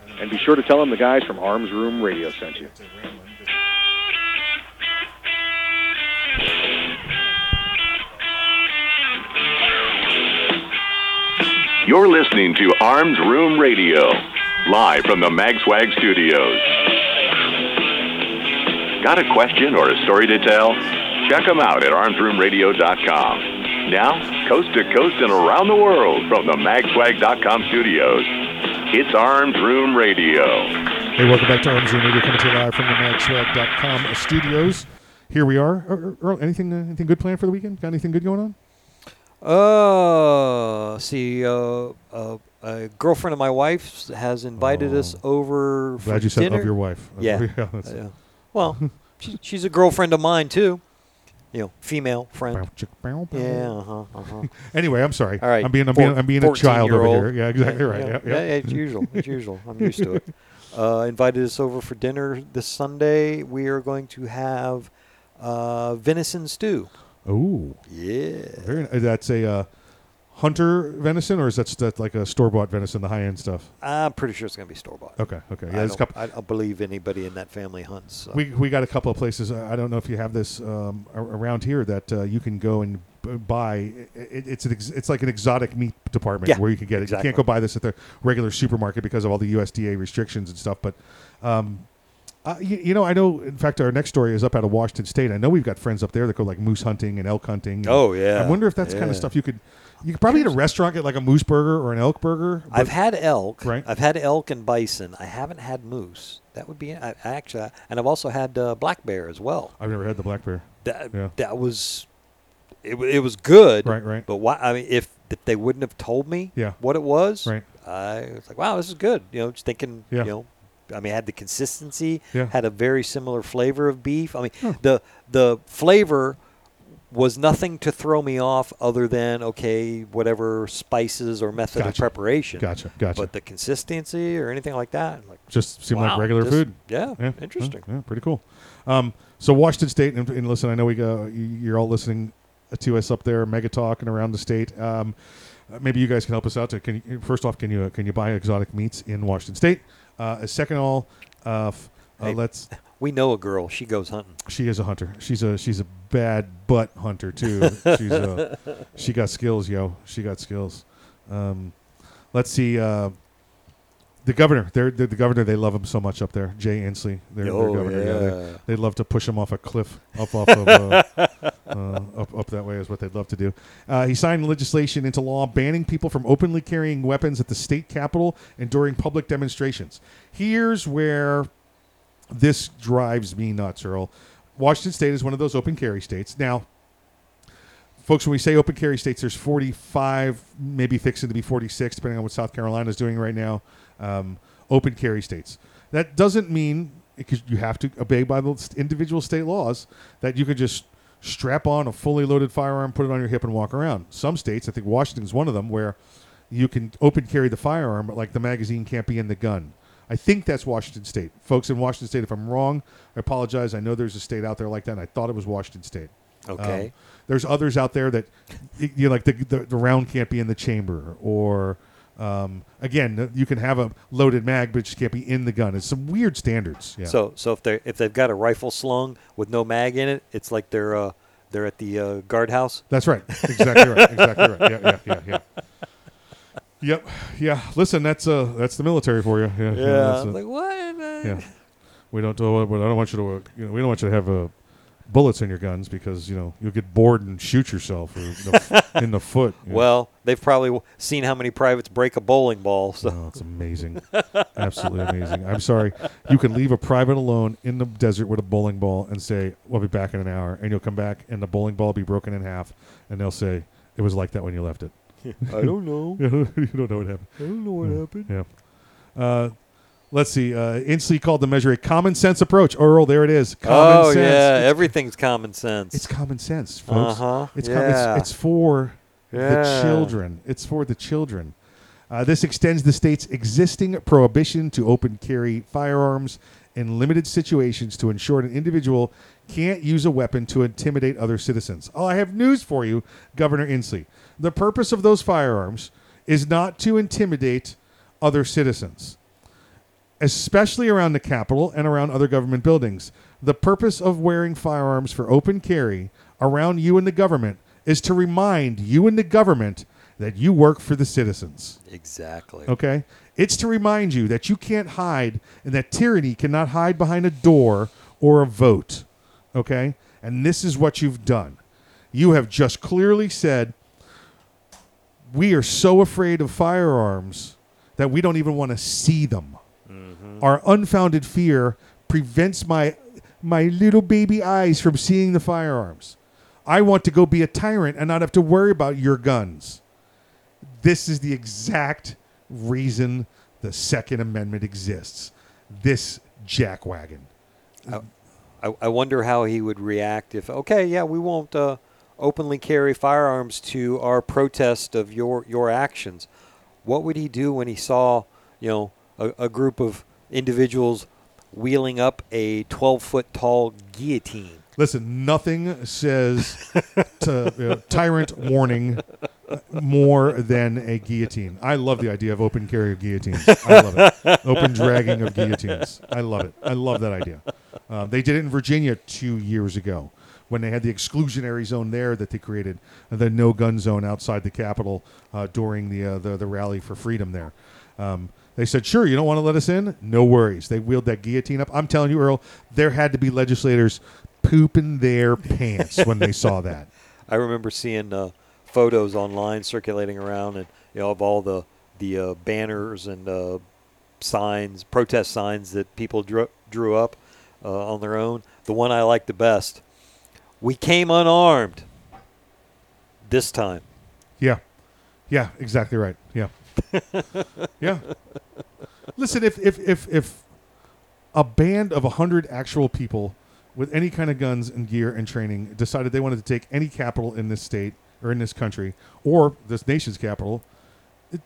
And be sure to tell them the guys from Arms Room Radio sent you. You're listening to Arms Room Radio, live from the MagSwag studios. Got a question or a story to tell? Check them out at armsroomradio.com. Now, coast to coast and around the world from the magswag.com studios, it's Arms Room Radio. Hey, welcome back to Arms Room Radio, coming to you live from the magswag.com studios. Here we are. Er- Earl, anything, uh, anything good planned for the weekend? Got anything good going on? Uh, see, uh, uh, a girlfriend of my wife's has invited us over for Oh. Glad you said of your wife. Yeah. [LAUGHS] Yeah, that's- Uh, well, [LAUGHS] she's a girlfriend of mine too. You know, female friend. Yeah. Uh-huh, uh-huh. [LAUGHS] Anyway, I'm sorry. All right. I'm being- I'm four- being- I'm being a child over 14-year-old. here. Yeah, exactly right. Yeah, yeah. yeah, it's usual. It's usual. I'm used to it. [LAUGHS] Uh, invited us over for dinner this Sunday. We are going to have uh, venison stew. Oh. Yeah. Very, that's a uh, hunter venison, or is that that like a store bought venison, the high end stuff? I'm pretty sure it's going to be store bought. Okay, okay. Yeah, I, there's a don't, couple- I don't believe anybody in that family hunts. So. We we got a couple of places. uh, I don't know if you have this um, around here that uh, you can go and b- buy. It, it's an ex, it's like an exotic meat department Yeah, where you can get it. You exactly. can't go buy this at the regular supermarket because of all the USDA restrictions and stuff. But um, uh, you, you know, I know. In fact, our next story is up out of Washington State. I know we've got friends up there that go like moose hunting and elk hunting. Oh, yeah, I wonder if that's kind yeah. of stuff you could. You could probably at a restaurant get like a moose burger or an elk burger. I've had elk. Right. I've had elk and bison. I haven't had moose. That would be I, I actually, and I've also had uh, black bear as well. I've never had the black bear. That Yeah. that was, it, it was good. Right, right. But why? I mean, if if they wouldn't have told me Yeah. what it was, Right. I was like, wow, this is good. You know, just thinking, Yeah. you know, I mean, it had the consistency, Yeah. had a very similar flavor of beef. I mean, the the flavor was nothing to throw me off other than okay, whatever spices or method of preparation. Gotcha, gotcha. But the consistency or anything like that, like just seem like regular this- food. Yeah, yeah, interesting. Yeah, pretty cool. Um, so Washington State, and, and listen, I know we go. you- You're all listening to us up there, Mega Talk, and around the state. Um, uh, maybe you guys can help us out. To can you, first off, can you can you buy exotic meats in Washington State? Uh, second of all, uh, f- uh, Hey, let's. We know a girl. She goes hunting. She is a hunter. She's a she's a bad butt hunter too. [LAUGHS] she's a, she got skills, yo. She got skills. Um, let's see. Uh, the governor, they're, they're the governor. They love him so much up there. Jay Inslee, their, their Oh, governor. they- yeah. they'd love to push him off a cliff up off of uh, [LAUGHS] uh, up up that way is what they'd love to do. Uh, he signed legislation into law banning people from openly carrying weapons at the state capitol and during public demonstrations. Here's where this drives me nuts, Earl. Washington State is one of those open carry states. Now, folks, when we say open carry states, there's 45, maybe fixing to be 46, depending on what South Carolina is doing right now. Um, open carry states. That doesn't mean because you have to obey by the individual state laws that you could just strap on a fully loaded firearm, put it on your hip, and walk around. Some states, I think Washington's one of them, where you can open carry the firearm, but like the magazine can't be in the gun. I think that's Washington State. Folks in Washington State, if I'm wrong, I apologize. I know there's a state out there like that. And I thought it was Washington State. Okay. Um, there's others out there that you know, like the, the the round can't be in the chamber, or um, again, you can have a loaded mag, but it just can't be in the gun. It's some weird standards. Yeah. So so if they if they've got a rifle slung with no mag in it, it's like they're uh, they're at the uh, guardhouse. That's right. Exactly right. Exactly right. Yeah, yeah, yeah, yeah. Yep. Yeah. Listen, that's uh that's the military for you. Yeah. Yeah, that's, uh, like, what? Yeah. We don't do. I don't want you to. uh, You know, we don't want you to have uh, bullets in your guns because you know you'll get bored and shoot yourself or, you know, [LAUGHS] in the foot. you know. Well, they've probably seen how many privates break a bowling ball. So Oh, it's amazing. Absolutely amazing. I'm sorry. You can leave a private alone in the desert with a bowling ball and say, We'll be back in an hour. And you'll come back and the bowling ball will be broken in half. And they'll say, It was like that when you left it. [LAUGHS] I don't know. [LAUGHS] you don't know what happened. I don't know what Yeah. happened. Yeah. Uh, let's see. Uh, Inslee called the measure a common sense approach. Earl, there it is. Common oh sense. yeah, It's- everything's common sense. it's common sense, folks. Uh-huh. It's, Yeah. com- it's it's for the children. It's for the children. Uh, this extends the state's existing prohibition to open carry firearms in limited situations to ensure an individual can't use a weapon to intimidate other citizens. Oh, I have news for you, Governor Inslee. The purpose of those firearms is not to intimidate other citizens, especially around the Capitol and around other government buildings. The purpose of wearing firearms for open carry around you and the government is to remind you and the government that you work for the citizens. Exactly. Okay? It's to remind you that you can't hide and that tyranny cannot hide behind a door or a vote. Okay? And this is what you've done. You have just clearly said, we are so afraid of firearms that we don't even want to see them. Our unfounded fear prevents my my little baby eyes from seeing the firearms. I want to go be a tyrant and not have to worry about your guns. This is the exact reason the Second Amendment exists. This jackwagon. I, I, I wonder how he would react if okay, yeah, we won't uh, openly carry firearms to our protest of your your actions. What would he do when he saw, you know, a, a group of individuals wheeling up a 12 foot tall guillotine? Listen, nothing says [LAUGHS] to, you know, tyrant warning more than a guillotine. I love the idea of open carry of guillotines. I love it. open dragging of guillotines. I love it. I love that idea. Uh, they did it in Virginia two years ago when they had the exclusionary zone there that they created, the no gun zone outside the Capitol uh, during the, uh, the the rally for freedom there. Um, they said, "Sure, you don't want to let us in? No worries." They wheeled that guillotine up. I'm telling you, Earl, there had to be legislators pooping their pants when they saw that. [LAUGHS] I remember seeing uh, photos online circulating around, and you know of all the the uh, banners and uh, signs, protest signs that people drew drew up uh, on their own. The one I liked the best: "We came unarmed." This time. Yeah, yeah, exactly right. Yeah, [LAUGHS] yeah. Listen, if if if if a band of hundred actual people with any kind of guns and gear and training decided they wanted to take any capital in this state or in this country or this nation's capital, it,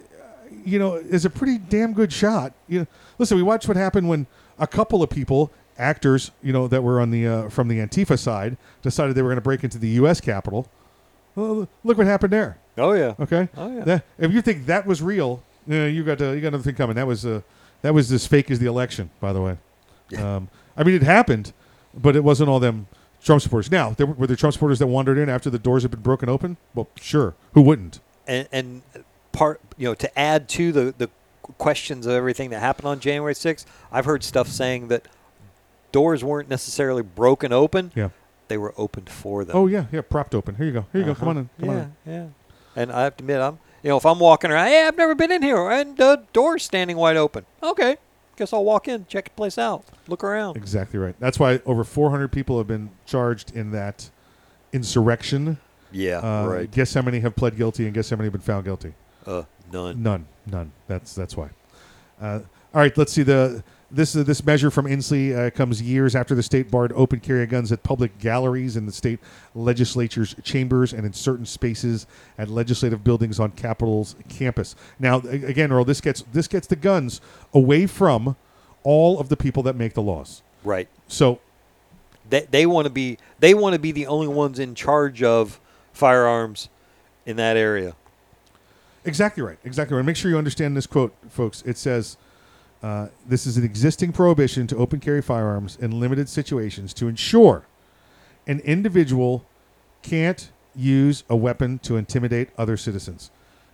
uh, you know, is a pretty damn good shot. You know, listen, we watched what happened when a couple of people, actors, you know, that were on the uh, from the Antifa side, decided they were going to break into the U.S. Capitol. Well, look what happened there. Oh yeah. Okay. Oh yeah. That- if you think that was real, you, know, you got uh, you got another thing coming. That was uh, that was as fake as the election, by the way. Um, I mean, it happened, but it wasn't all them Trump supporters. Now, there were, were there Trump supporters that wandered in after the doors had been broken open? Well, sure. Who wouldn't? and, and part you know to add to the the questions of everything that happened on January 6th, I've heard stuff saying that doors weren't necessarily broken open. Yeah. They were opened for them. Oh yeah, yeah, propped open. Here you go. Here you go. Come Uh-huh. on in. Come yeah, on in. Yeah, And I have to admit, I'm you know if I'm walking around, hey, I've never been in here, and the door's standing wide open. Okay, guess I'll walk in, check the place out, look around. Exactly right. That's why over 400 people have been charged in that insurrection. Yeah, Uh, right. Guess how many have pled guilty, and guess how many have been found guilty? Uh, none. None. None. That's that's why. Uh, all right. Let's see the. This uh, this measure from Inslee uh, comes years after the state barred open carry of guns at public galleries in the state legislature's chambers and in certain spaces at legislative buildings on Capitol's campus. Now, again, Earl, this gets this gets the guns away from all of the people that make the laws. Right. So They they want to be they want to be the only ones in charge of firearms in that area. Exactly right. Exactly right. Make sure you understand this quote, folks. It says, uh, "This is an existing prohibition to open carry firearms in limited situations to ensure an individual can't use a weapon to intimidate other citizens."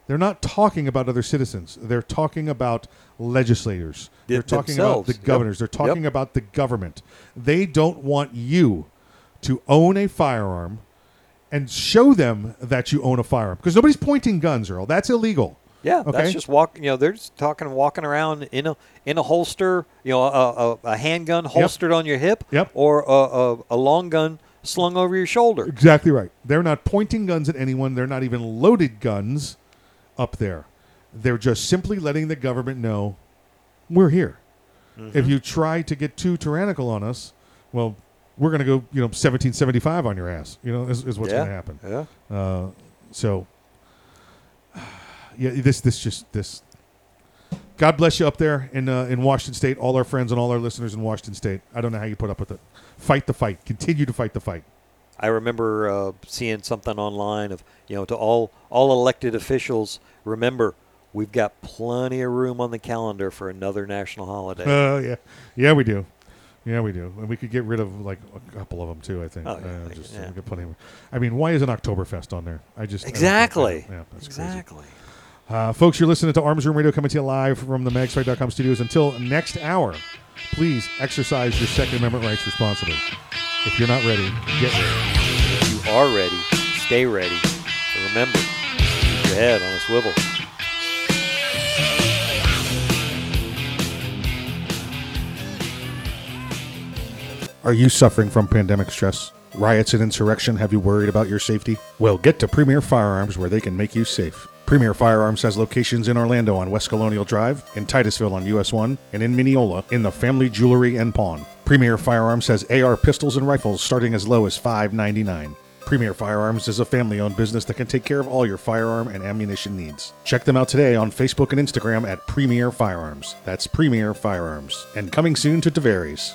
They're not talking about other citizens. They're talking about legislators. Th- They're talking themselves. about the Yep. governors. They're talking Yep. about the government. They don't want you to own a firearm and show them that you own a firearm because nobody's pointing guns, Earl. That's illegal. Yeah, Okay. that's just walking. You know, they're just talking, walking around in a in a holster. You know, a, a, a handgun holstered on your hip. Yep. Or a, a, a long gun slung over your shoulder. Exactly right. They're not pointing guns at anyone. They're not even loaded guns up there. They're just simply letting the government know we're here. If Mhm. you try to get too tyrannical on us, well, we're going to go, you know, 1775 on your ass. You know, is, is what's Yeah, going to happen. yeah. Uh, so, yeah, this this just this God bless you up there in uh, in Washington State. All our friends and all our listeners in Washington State. I don't know how you put up with it. Fight the fight. Continue to fight the fight. I remember uh, seeing something online of you know to all all elected officials. Remember, we've got plenty of room on the calendar for another national holiday. Oh yeah, yeah we do. Yeah, we do. And we could get rid of like a couple of them too. I think. Oh, yeah, Uh, just, yeah. we got plenty of- I mean, why isn't Oktoberfest on there? I just I Exactly. that. Yeah, that's exactly. crazy. Uh, folks, you're listening to Arms Room Radio coming to you live from the magswag.com studios. Until next hour, please exercise your Second Amendment rights responsibly. If you're not ready, get ready. If you are ready, stay ready. And remember, keep your head on a swivel. Are you suffering from pandemic stress? Riots and insurrection have you worried about your safety? Well, get to Premier Firearms where they can make you safe. Premier Firearms has locations in Orlando on West Colonial Drive, in Titusville on US 1, and in Minneola in the Family Jewelry and Pawn. Premier Firearms has AR pistols and rifles starting as low as $5.99. Premier Firearms is a family owned business that can take care of all your firearm and ammunition needs. Check them out today on Facebook and Instagram at Premier Firearms. That's Premier Firearms. And coming soon to Tavares.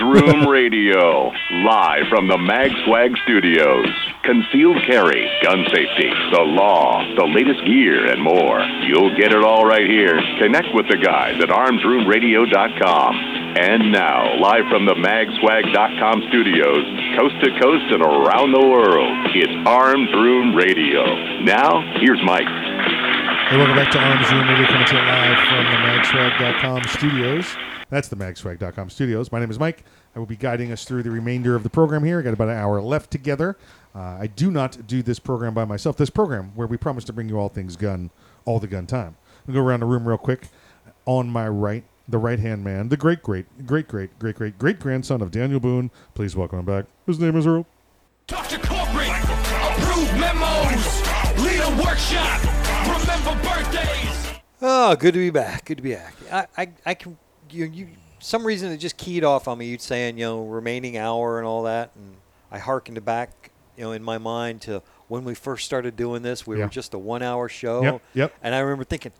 Room [LAUGHS] Radio, live from the MagSwag Studios. Concealed carry, gun safety, the law, the latest gear, and more. You'll get it all right here. Connect with the guys at armsroomradio.com. And now, live from the magswag.com studios, coast to coast and around the world, it's Arms Room Radio. Now, here's Mike. Hey, welcome back to Arms Room Radio coming to you live from the magswag.com studios. That's the magswag.com studios. My name is Mike. I will be guiding us through the remainder of the program here. I got about an hour left together. Uh, I do not do this program by myself. This program where we promise to bring you all things gun, all the gun time. We'll go around the room real quick. On my right, the right hand man, the great, great, great, great, great, great, great grandson of Daniel Boone. Please welcome him back. His name is Earl. Talk to corporate, approve memos, lead a workshop, remember birthdays. Oh, good to be back. Good to be back. I, I, I can, you, you, some reason it just keyed off on me. You saying, you know, remaining hour and all that, and I hearkened back, you know, in my mind to when we first started doing this. We Yeah. were just a one-hour show. Yep, yep. And I remember thinking,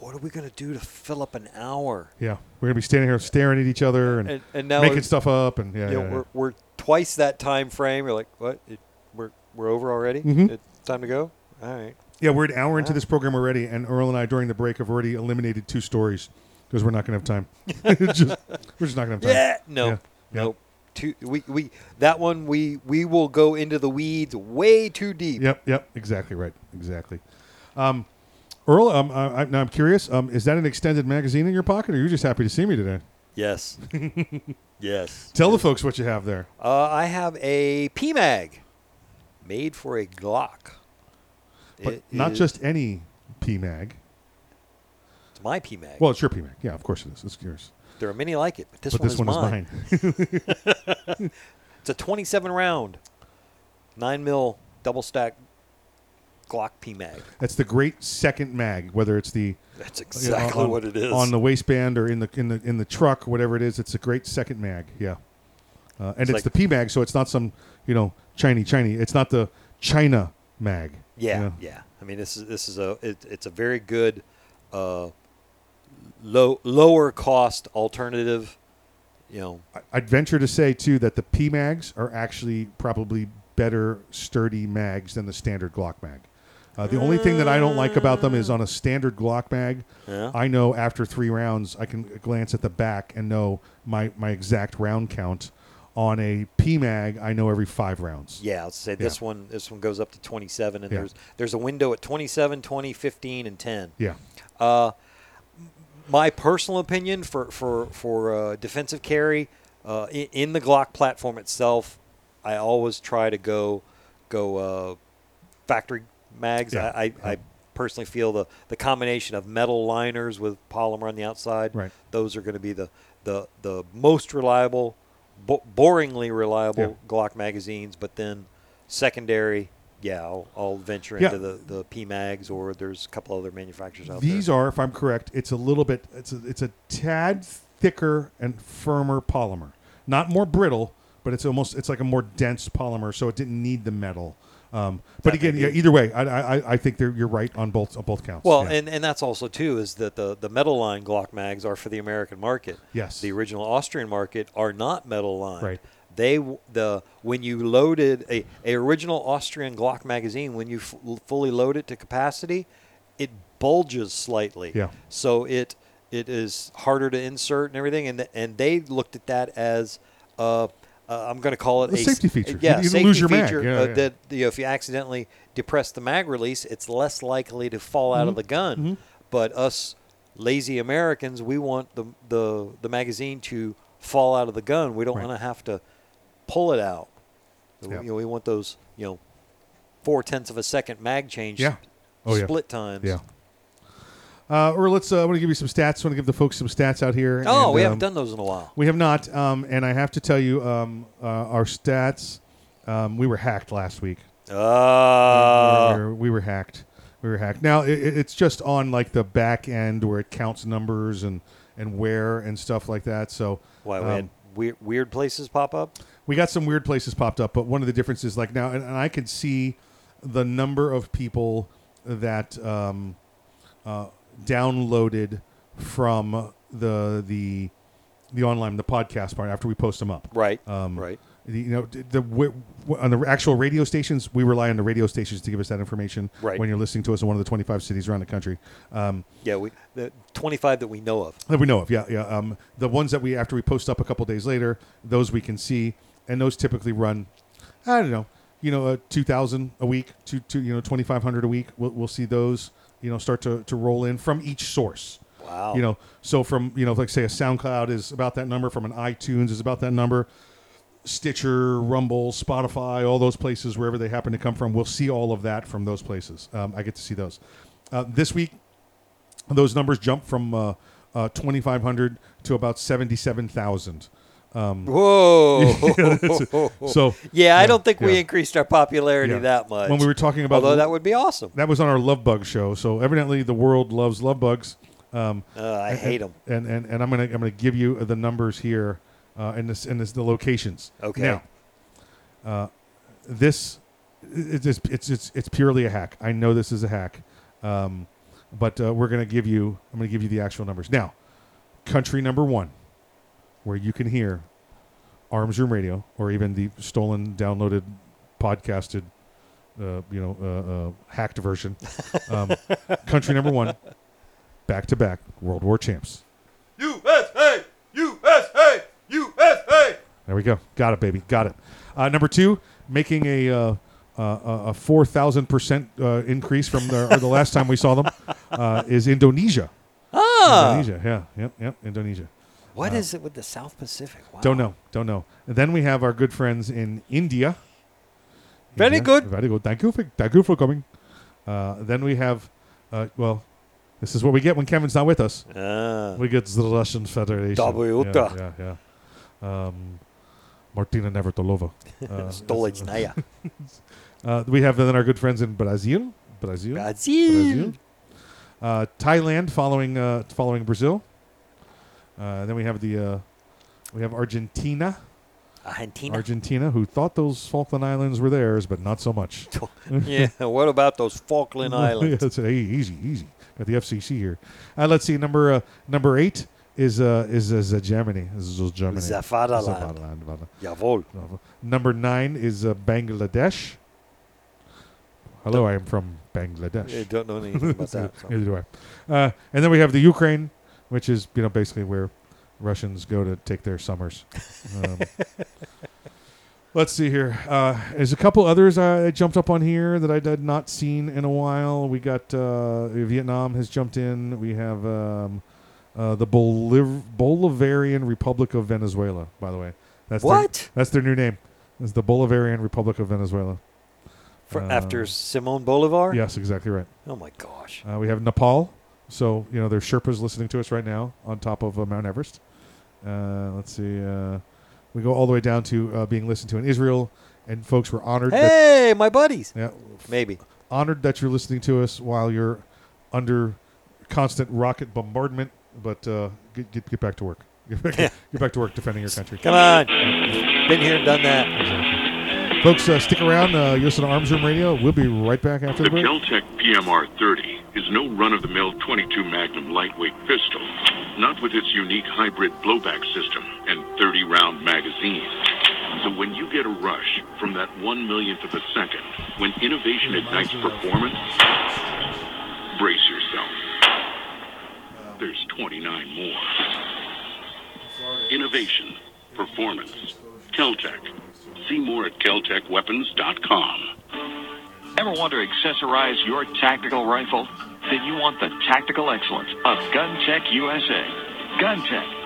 what are we going to do to fill up an hour? Yeah, we're gonna be standing here staring at each other and, And, and now making stuff up, and yeah, you know, yeah, yeah. we're, we're twice that time frame. You're like, what? It, we're we're over already. Mhm. It's time to go. All right. Yeah, we're an hour into this program already, and Earl and I during the break have already eliminated two stories because we're not going to have time. [LAUGHS] [LAUGHS] Just, we're just not going to have time. Yeah. No. Yeah. Nope. Too, we, we that one we we will go into the weeds way too deep. Yep. Yep. Exactly right. Exactly. Um, Earl, um, I, I, now I'm curious. Um, is that an extended magazine in your pocket, or are you just happy to see me today? Yes. [LAUGHS] yes. Tell the folks what you have there. Uh, I have a PMag made for a Glock. But It not is- just any PMag. It's my PMag. Well, it's your PMag. Yeah, of course it is. It's yours. There are many like it, but this But one this is one is mine. mine. [LAUGHS] it's a 27 round, nine mil double stack Glock PMag. That's the great second mag, whether it's the That's know, exactly on- what it is. on the waistband or in the in the in the truck, whatever it is. It's a great second mag. Yeah, uh, and It's it's, like- the P mag, so it's not some you know Chinese Chinese. It's not the China mag. Yeah, you yeah. I mean, this is this is a it, it's a very good uh, low lower cost alternative. You know, I'd venture to say too that the P mags are actually probably better sturdy mags than the standard Glock mag. Uh, the only thing that I don't like about them is on a standard Glock mag, Yeah. I know after three rounds I can glance at the back and know my, my exact round count. On a P mag, I know every five rounds. yeah. I'll say this one this one goes up to 27, and Yeah. there's there's a window at 27, 20, 15, and 10. Yeah. Uh, my personal opinion for for for uh, defensive carry uh, in, in the Glock platform itself, I always try to go go uh, factory mags. Yeah. I, I, I personally feel the the combination of metal liners with polymer on the outside. Right. Those are going to be the the the most reliable, bo- boringly reliable Yeah. Glock magazines. But then secondary. Yeah, I'll, I'll venture Yeah. into the, the P mags, or there's a couple other manufacturers out there. These are, if I'm correct, it's a little bit, it's a, it's a tad thicker and firmer polymer. Not more brittle, but it's almost, it's like a more dense polymer, so it didn't need the metal. Um, but That again, yeah, either way, I, I, I think they're, you're right on both on both counts. Well, Yeah. and, and that's also too is that the the metal line Glock mags are for the American market. Yes. The original Austrian market are not metal line. Right. They the when you loaded a, a original Austrian Glock magazine when you f- fully load it to capacity, it bulges slightly. Yeah. So it it is harder to insert and everything, and and they looked at that as uh, uh, I'm going to call it A safety feature. Yeah, You- safety lose your mag. feature Yeah, uh, yeah. that you know, if you accidentally depress the mag release, it's less likely to fall out of Mhm. the gun. Mhm. But us lazy Americans, we want the the the magazine to fall out of the gun. We don't Right. want to have to pull it out. Yeah. You know, we want those you know four tenths of a second mag change. Yeah. Oh, yeah. Split times. Yeah. Uh, or let's. Uh, I want to give you some stats. I want to give the folks some stats out here. Oh, and, we haven't um, done those in a while. We have not. Um, and I have to tell you, um, uh, our stats. Um, we were hacked last week. Ah. we, were, we were hacked. We were hacked. Now it, it- it's just on like the back end where it counts numbers and and where and stuff like that. So Why we um, weird weird places pop up? We got some weird places popped up, but one of the differences, like now, and, and I could see the number of people that um, uh, downloaded from the the the online the podcast part after we post them up. Right. Um, right. You know the, the on the actual radio stations, we rely on the radio stations to give us that information. Right. When you're listening to us in one of the 25 cities around the country. Um, Yeah, we the 25 that we know of. that we know of, yeah, yeah. Um, the ones that we after we post up a couple days later, those we can see, and those typically run, I don't know, you know, uh, two thousand a week, two, two, you know, twenty five hundred a week. We'll, we'll see those, you know, start to, to roll in from each source. Wow. You know, so from you know, like say a SoundCloud is about that number, from an iTunes is about that number. Stitcher, Rumble, Spotify, all those places, wherever they happen to come from, we'll see all of that from those places. Um, I get to see those. Uh, this week, those numbers jump from uh, uh, 2,500 to about 77,000. Um, [LAUGHS] Whoa. yeah, so yeah, I don't think we increased our popularity Yeah. that much. When we were talking about, although that would be awesome. That was on our Love Bug show. So evidently, the world loves love bugs. Um, Uh, I and- them. And, and and I'm gonna I'm gonna give you the numbers here, uh, and this and this the locations. Okay. Now, uh, this it's it's it's it's, it's purely a hack. I know this is a hack, um, but uh, we're gonna give you I'm gonna give you the actual numbers now. Country number one, where you can hear Arms Room Radio or even the stolen, downloaded, podcasted, uh, you know, uh, uh, hacked version. [LAUGHS] Um, country number one, back to back World War champs. USA, USA, USA. There we go. Got it, baby. Got it. Uh, number two, making a uh, uh, a four thousand percent uh, increase from the, or the last time we saw them uh, is Indonesia. Ah. Indonesia. Yeah. Yep. Yep. Indonesia. What Uh, is it with the South Pacific? Wow. Don't know. Don't know. And then we have our good friends in India. Very India. good. Very good. Thank you for thank you for coming. Uh, then we have, uh, well, this is what we get when Kevin's not with us. Ah. We get the Russian Federation. Dabuta. Yeah, yeah, yeah. Um, Martina Navratilova. [LAUGHS] Uh, Stolichnaya. [LAUGHS] uh, we have then our good friends in Brazil. Brazil. Brazil. Uh, Thailand following uh, following Brazil. Uh, then we have the uh, we have Argentina. Argentina. Argentina, who thought those Falkland Islands were theirs, but not so much. [LAUGHS] yeah. What about those Falkland [LAUGHS] Islands? yeah. Hey, easy, easy. Got the FCC here. Uh, let's see. Number uh, number eight is uh, is is uh, Germany. This is Germany. The Vaterland. Vaterland, Vaterland. Jawohl. Number nine is uh, Bangladesh. Hello, I am from Bangladesh. I don't know anything about that, so. [LAUGHS] Neither do I. Uh, and then we have the Ukraine, which is you know basically where Russians go to take their summers. Um, [LAUGHS] let's see here. Uh, there's a couple others I jumped up on here that I had not seen in a while. We got uh, Vietnam has jumped in. We have um, uh, the Boliv- Bolivarian Republic of Venezuela. By the way, that's What? Their, that's their new name. It's the Bolivarian Republic of Venezuela. For, after Simon Bolivar? Yes, exactly right. Oh my gosh. Uh, we have Nepal. So, you know, there's Sherpas listening to us right now on top of uh, Mount Everest. Uh, let's see. Uh, we go all the way down to uh, being listened to in Israel. And folks, we're honored. that- Hey, my buddies. yeah. Maybe. Honored that you're listening to us while you're under constant rocket bombardment. But uh, get, get, get back to work. [LAUGHS] Get back, get back to work defending your country. Come on. Been here and done that. Folks, uh, stick around. Uh, you listen to Arms Room Radio. We'll be right back after The the break. Kel-Tec PMR 30 is no run of the mill 22 Magnum lightweight pistol, not with its unique hybrid blowback system and 30 round magazine. So when you get a rush from that one millionth of a second, when innovation ignites performance, brace yourself. There's 29 more. Innovation, performance, Kel-Tec. See more at KelTecWeapons.com. Ever want to accessorize your tactical rifle? Then you want the tactical excellence of GunTec USA. GunTec,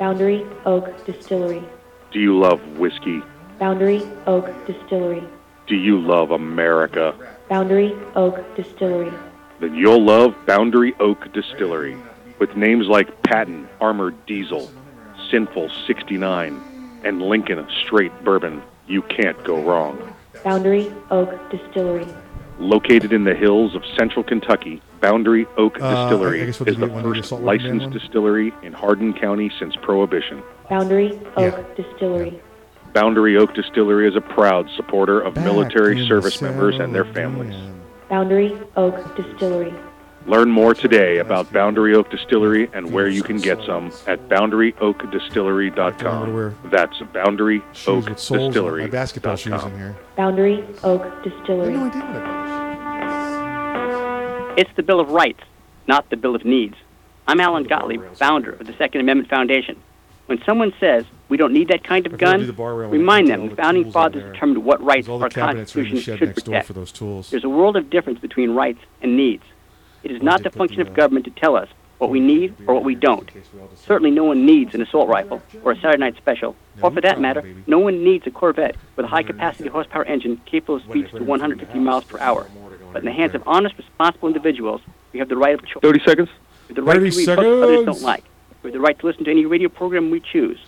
Boundary Oak Distillery. Do you love whiskey? Boundary Oak Distillery. Do you love America? Boundary Oak Distillery. Then you'll love Boundary Oak Distillery. With names like Patton Armored Diesel, Sinful 69, and Lincoln Straight Bourbon, you can't go wrong. Boundary Oak Distillery. Located in the hills of central Kentucky, Boundary Oak Uh, Distillery guess what is did the you want to do, first Salt licensed one? distillery in Hardin County since Prohibition. Boundary Oak Distillery. Boundary Oak Distillery is a proud supporter of Back military service members and their families. Boundary Oak Distillery. Learn more today about Boundary Oak Distillery and where you can get some at boundaryoakdistillery.com. That's Boundary Oak with soles on Distillery. my basketball shoes in here. Boundary Oak Distillery. It's the Bill of Rights, not the Bill of Needs. I'm Alan Gottlieb, founder of the Second Amendment Foundation. When someone says we don't need that kind of If you wanna do gun, the bar rail, we remind them the founding fathers determined what rights our cabinets are in the Constitution should protect. for those tools. There's a world of difference between rights and needs. It is not the function of government to tell us what we need or what we don't. Certainly, no one needs an assault rifle or a Saturday night special, or for that matter, no one needs a Corvette with a high capacity horsepower engine capable of speeds to 150 miles per hour. But in the hands of honest, responsible individuals, we have the right of choice. 30 seconds. We have the right to 30 read books others don't like. We have the right to listen to any radio program we choose.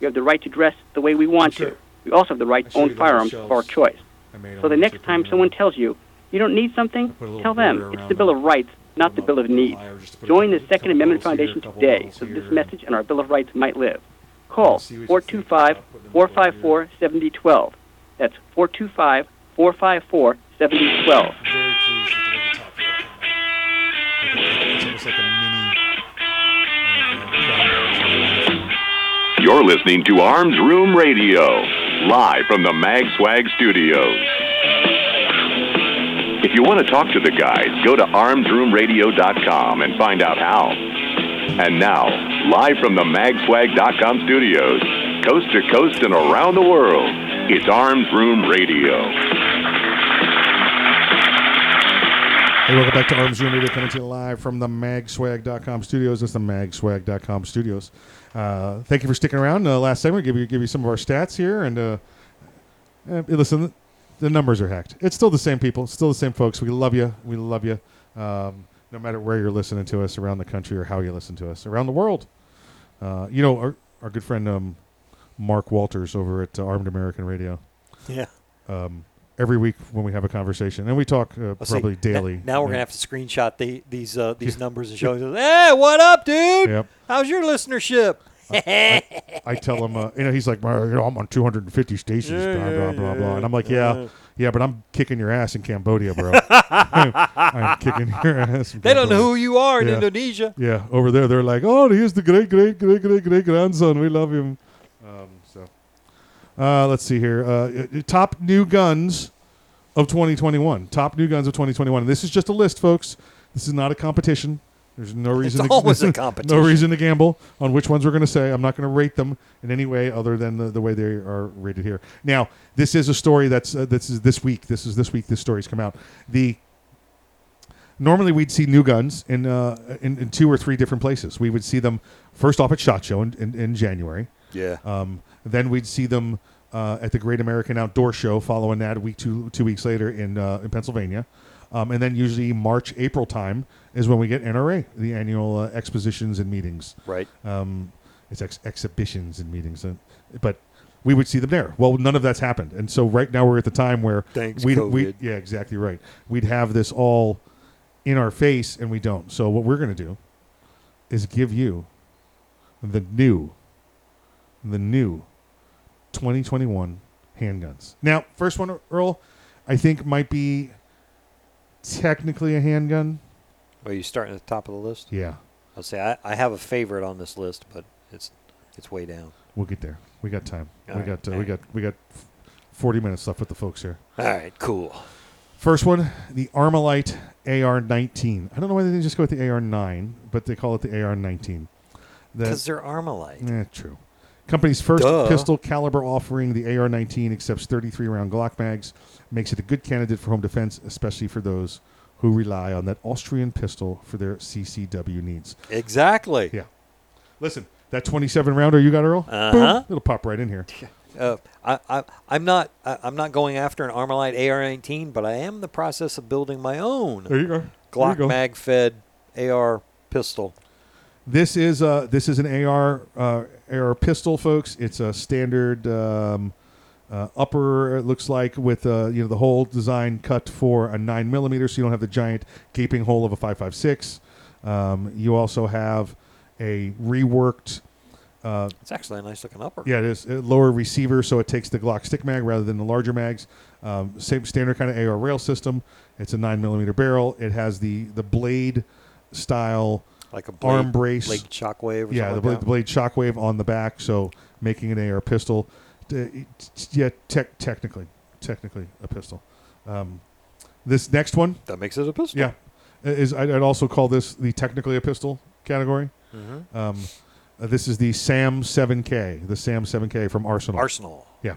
We have the right to dress the way we want to. We also have the right to own firearms of our choice. So the next time someone tells you you don't need something, tell them it's the Bill of Rights, not the Bill of Needs. Join the Second Amendment Foundation today so this message and our Bill of Rights might live. Call 425 454 7012. That's 425 454 7012. It's almost like a mini. You're listening to Arms Room Radio, live from the Mag Swag Studios. If you want to talk to the guys, go to armsroomradio.com and find out how. And now, live from the magswag.com studios, coast to coast and around the world, it's Arms Room Radio. Hey, welcome back to Arms Room Radio, coming to you live from the magswag.com studios. It's the magswag.com studios. Uh, thank you for sticking around. Uh, last segment, give you give you some of our stats here, and uh, eh, listen, the numbers are hacked. It's still the same people, still the same folks. We love you. We love you. Um, no matter where you're listening to us around the country or how you listen to us around the world. Uh, you know, our, our good friend um, Mark Walters over at uh, Armed American Radio. Yeah. Um, every week when we have a conversation, and we talk uh, Let's see, probably n- daily. Now, we're Yeah. gonna have to screenshot the, these uh, these numbers and show us. Hey, what up, dude? Yep. How's your listenership? I tell him, uh, you know, he's like, you know, I'm on 250 stations, Yeah, blah blah blah blah, and I'm like, yeah, yeah. but I'm kicking your ass in Cambodia, bro. [LAUGHS] I'm kicking your ass. They don't know who you are in Yeah. Indonesia. Yeah, over there, they're like, oh, he's the great, great, great, great, great grandson. We love him. Um, so, uh, let's see here. Uh, uh, top new guns of 2021. Top new guns of 2021. And this is just a list, folks. This is not a competition. There's no reason. to, always a [LAUGHS] competition. no reason to gamble on which ones we're going to say. I'm not going to rate them in any way other than the, the way they are rated here. Now, this is a story that's uh, this is this week. This is this week. This story's come out. The normally we'd see new guns in, uh, in in two or three different places. We would see them first off at Shot Show in, in, in January. Yeah. Um, then we'd see them uh, at the Great American Outdoor Show. Following that, a week two two weeks later in uh, in Pennsylvania. Um, and then usually March April time is when we get NRA, the annual uh, expositions and meetings. Right. Um, it's ex- exhibitions and meetings, uh, but we would see them there. Well, none of that's happened, and so right now we're at the time where Thanks, we we yeah exactly right. We'd have this all in our face, and we don't. So what we're going to do is give you the new, the new 2021 handguns. Now, first one, Earl, I think might be technically a handgun. Are you starting at the top of the list? Yeah. I'll say I, I have a favorite on this list, but it's it's way down. We'll get there. We got time. All we right, got uh, all we right. got we got 40 minutes left with the folks here. All right, cool. First one, the Armalite AR-19. I don't know why they didn't just go with the AR-9, but they call it the AR-19. Because they're Armalite. Eh, true. Company's first Duh. pistol caliber offering, the AR-19, accepts 33 round Glock mags, makes it a good candidate for home defense, especially for those who rely on that Austrian pistol for their CCW needs. Exactly. Yeah. Listen, that 27 rounder you got, Earl. Uh-huh. boom, it'll pop right in here. [LAUGHS] Uh, I, I, I'm not I, I'm not going after an Armalite AR-19, but I am in the process of building my own There you go. There you Glock go. mag-fed AR pistol. This is uh this is an AR uh, AR pistol, folks. It's a standard um, uh, upper. It looks like with uh, you know the whole design cut for a nine millimeter, so you don't have the giant gaping hole of a five five six. Um, you also have a reworked. Uh, It's actually a nice looking upper. yeah, it is a lower receiver, so it takes the Glock stick mag rather than the larger mags. Um, same standard kind of AR rail system. It's a nine millimeter barrel. It has the the blade style Like a blade- arm brace, blade shockwave or yeah, something the like blade, the blade shockwave on the back, so making an AR pistol. T- Yeah, tech technically, technically a pistol. Um, this next one That makes it a pistol. yeah, is I'd, I'd also call this the technically a pistol category. Mhm. Um, uh, this is the SAM 7K, the SAM 7K from Arsenal. Arsenal. Yeah.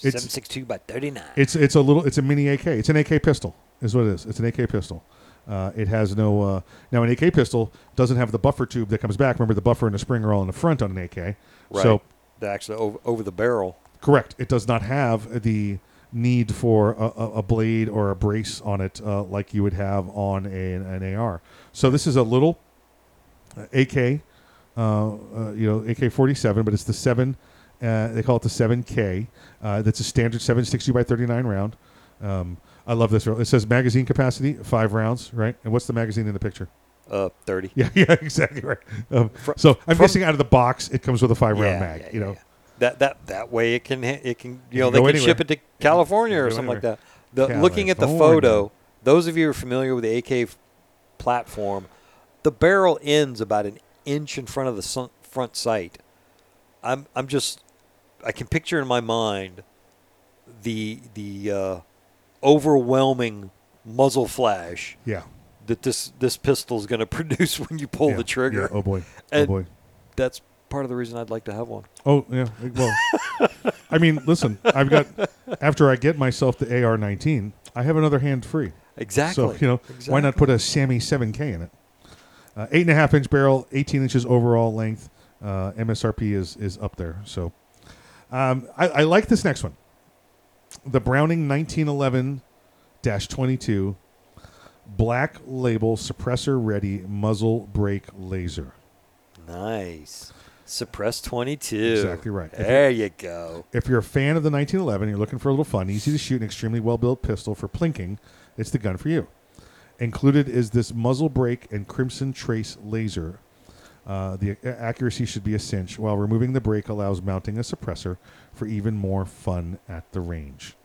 It's- 762 by 39. It's it's a little it's a mini AK. It's an AK pistol, is what it is. It's an AK pistol. Uh, it has no uh, now an AK pistol doesn't have the buffer tube that comes back. Remember the buffer and the spring are all in the front on an AK. right. They're actually over, over the barrel. correct, it does not have the need for a, a, blade or a brace on it uh, like you would have on a, an AR. So this is a little uh, AK, uh, uh, you know, AK forty seven, but it's the seven. Uh, they call it the seven K. Uh, that's a standard seven sixty by thirty nine round. Um, I love this. It says magazine capacity five rounds, right? And what's the magazine in the picture? Uh, 30. Yeah, [LAUGHS] yeah, exactly right. Um, Fro- so I'm from- guessing out of the box, it comes with a five round Yeah, mag. yeah, you know, That that that way it can it can you know they can anywhere. ship it to California or something like that. The looking at the photo, those of you who are familiar with the AK platform, the barrel ends about an inch in front of the sun, front sight. I'm I'm just I can picture in my mind the the uh, overwhelming muzzle flash. Yeah. That this this pistol is going [LAUGHS] to produce when you pull Yeah, the trigger. yeah, oh boy, oh boy. That's part of the reason I'd like to have one. Oh yeah. Well, [LAUGHS] I mean, listen. I've got after I get myself the AR-19, I have another hand free. Exactly. So you know, why not put a Sammy 7K in it? Uh, eight and a half inch barrel, 18 inches overall length. Uh, MSRP is is up there. So um, I, I like this next one. The Browning 1911-22 black label suppressor ready muzzle brake laser. Nice. Suppress 22. Exactly right. If There you- go. If you're a fan of the 1911, you're looking for a little fun, easy to shoot, and extremely well built pistol for plinking, it's the gun for you. Included is this muzzle brake and crimson trace laser. Uh, the accuracy should be a cinch, while removing the brake allows mounting a suppressor for even more fun at the range.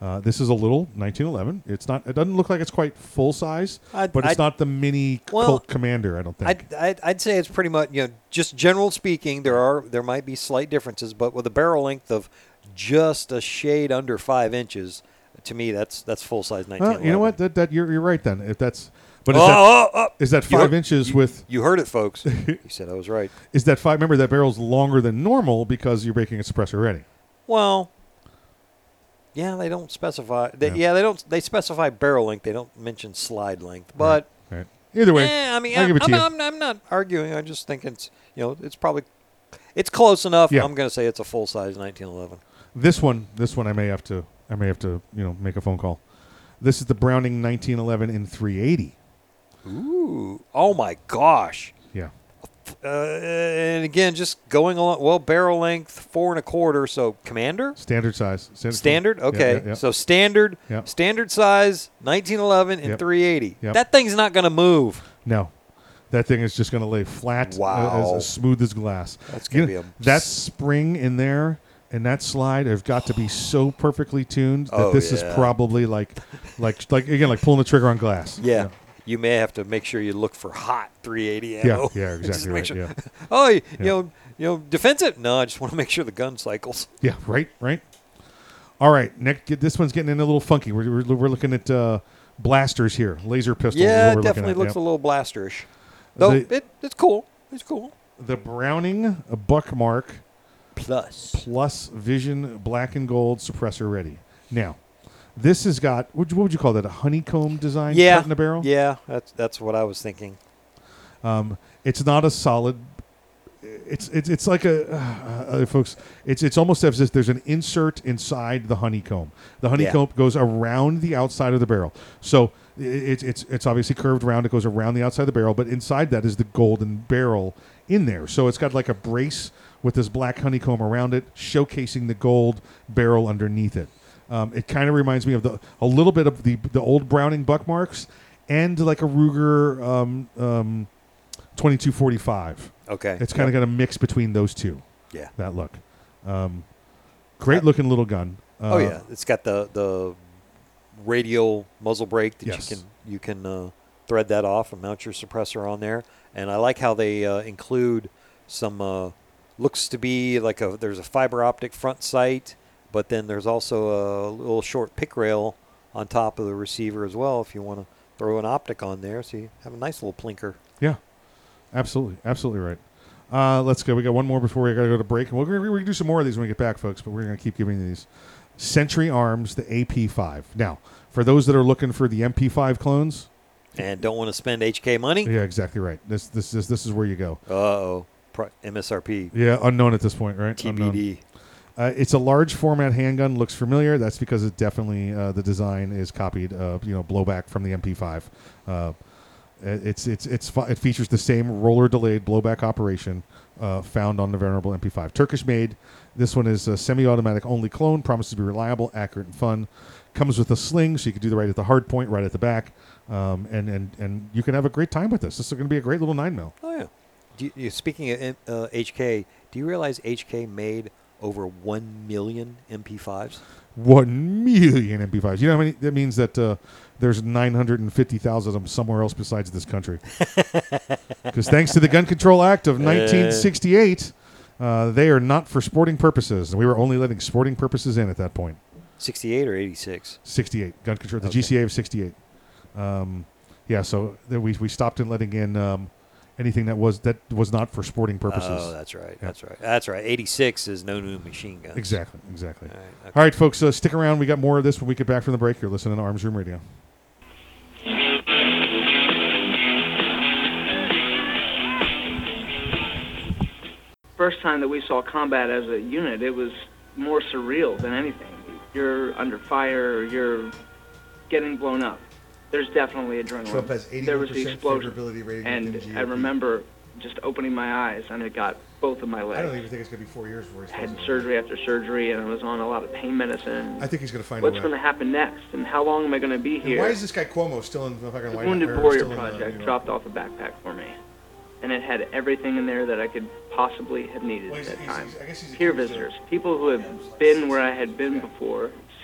Uh, this is a little 1911. It's not. It doesn't look like it's quite full size, I'd- but it's I'd- not the mini Well, Colt Commander. I don't think. I'd, I'd, I'd say it's pretty much you know just general speaking there are there might be slight differences but with a barrel length of just a shade under five inches to me that's that's full size 19 Well, you know what? That, that you're, you're right then. If that's but is, Oh, that, oh, oh. is that You five heard- inches you- with? you heard it folks [LAUGHS] you said I was right Is that five? Remember that barrel's longer than normal because you're making a suppressor ready. well yeah they don't specify they, Yeah. yeah. they don't they specify barrel length they don't mention slide length but Right. Either way, eh, I mean I'll I'm, give it to I'm, I'm, I'm not arguing I just think it's you know it's probably it's close enough Yeah. I'm going to say it's a full size 1911 This one, this one, I may have to, I may have to, you know, make a phone call. This is the Browning 1911 in 380. Ooh, oh my gosh. Uh, and again, just going along. Well, barrel length four and a quarter. So commander Standard size. Standard. standard. Okay, so standard standard size 1911 and Yep. 380. Yep. That thing's not going to move. No, that thing is just going to lay flat, uh, Wow. as, as smooth as glass. That's gonna be a- that spring in there and that slide have got to be so perfectly tuned that Oh, this yeah. is probably like, like, like again, like pulling the trigger on glass. Yeah. You may have to make sure you look for hot 380 Yeah, ammo. yeah, [LAUGHS] Just exactly right, sure- yeah. [LAUGHS] oh, you, Yeah. you know, you know, defensive? No, I just want to make sure the gun cycles. Yeah, right, right. All right, Nick, get, this one's getting in a little funky. We're, we're, we're looking at uh, blasters here, laser pistols. Yeah, it definitely looks Yep. a little blasterish. Though The- it, it's cool. It's cool. The Browning Buckmark Plus Plus Vision Black and Gold suppressor ready. Now, this has got what, what would you call that? A honeycomb design Yeah, cut in the barrel. Yeah, that's that's what I was thinking. Um, it's not a solid. It's it's it's like a uh, uh, folks. It's it's almost as if there's an insert inside the honeycomb. The honeycomb goes around the outside of the barrel. So it's it's it's obviously curved around. It goes around the outside of the barrel, but inside that is the golden barrel in there. So it's got like a brace with this black honeycomb around it, showcasing the gold barrel underneath it. Um, it kind of reminds me of the a little bit of the the old Browning Buckmarks and like a Ruger um, um, 2245. Okay. It's kind of got a mix between those two. Yeah. That look. Um, great looking little gun. Uh, oh yeah, it's got the the radial muzzle brake that Yes. you can you can uh, thread that off and mount your suppressor on there. And I like how they uh, include some uh, looks to be like a there's a fiber optic front sight, but then there's also a little short pick rail on top of the receiver as well if you want to throw an optic on there, so you have a nice little plinker. Yeah. Absolutely. Absolutely right. Uh, let's go. We got one more before we got to go to break. And we're going to do some more of these when we get back, folks, but we're going to keep giving these. Century Arms, the AP5. Now, for those that are looking for the MP5 clones, And don't want to spend HK money? yeah, exactly right. This this is this is where you go. Uh oh, MSRP. Yeah, unknown at this point, right? Unknown. Uh, it's a large format handgun. Looks familiar. That's because it definitely uh, the design is copied. Uh, you know, blowback from the MP5. Uh, it's it's it's fu- it features the same roller delayed blowback operation uh, found on the venerable MP5. Turkish made. This one is a semi-automatic only clone. Promises to be reliable, accurate, and fun. Comes with a sling, so you can do the right at the hard point, right at the back, um, and and and you can have a great time with this. This is going to be a great little nine mil. Oh yeah. You, speaking of uh, HK, do you realize HK made over one million MP5s? One million MP5s. You know how many? That means that uh, there's 950,000 of them somewhere else besides this country. [LAUGHS] Because thanks to the Gun Control Act of 1968, Uh, they are not for sporting purposes. And we were only letting sporting purposes in at that point. 68 or 86? 68 gun control. The Okay. GCA of 68. Um, yeah, so we we stopped in letting in um, anything that was that was not for sporting purposes. Oh, that's right. Yeah. That's right. That's right. 86 is no new machine guns. Exactly, exactly. All right, okay. All right, folks, uh, stick around. We got more of this when we get back from the break. You're listening to Arms Room Radio. first time that we saw combat as a unit, it was more surreal than anything. You're under fire, you're getting blown up. There's definitely adrenaline. Trump has there was the explosion, favorability rating and I remember just opening my eyes, and it got both of my legs. I don't even think it's going to be four years before he's I had surgery after surgery, and I was on a lot of pain medicine. I think he's going to find out. What's going to happen next, and how long am I going to be And here? why is this guy Cuomo still in the fucking White Wounded Warrior still in the, Project dropped off a backpack for me, and it had everything in there that I could possibly have needed Well, at that he's- time. he's- I guess he's Peer visitors, people who have been where I had been before,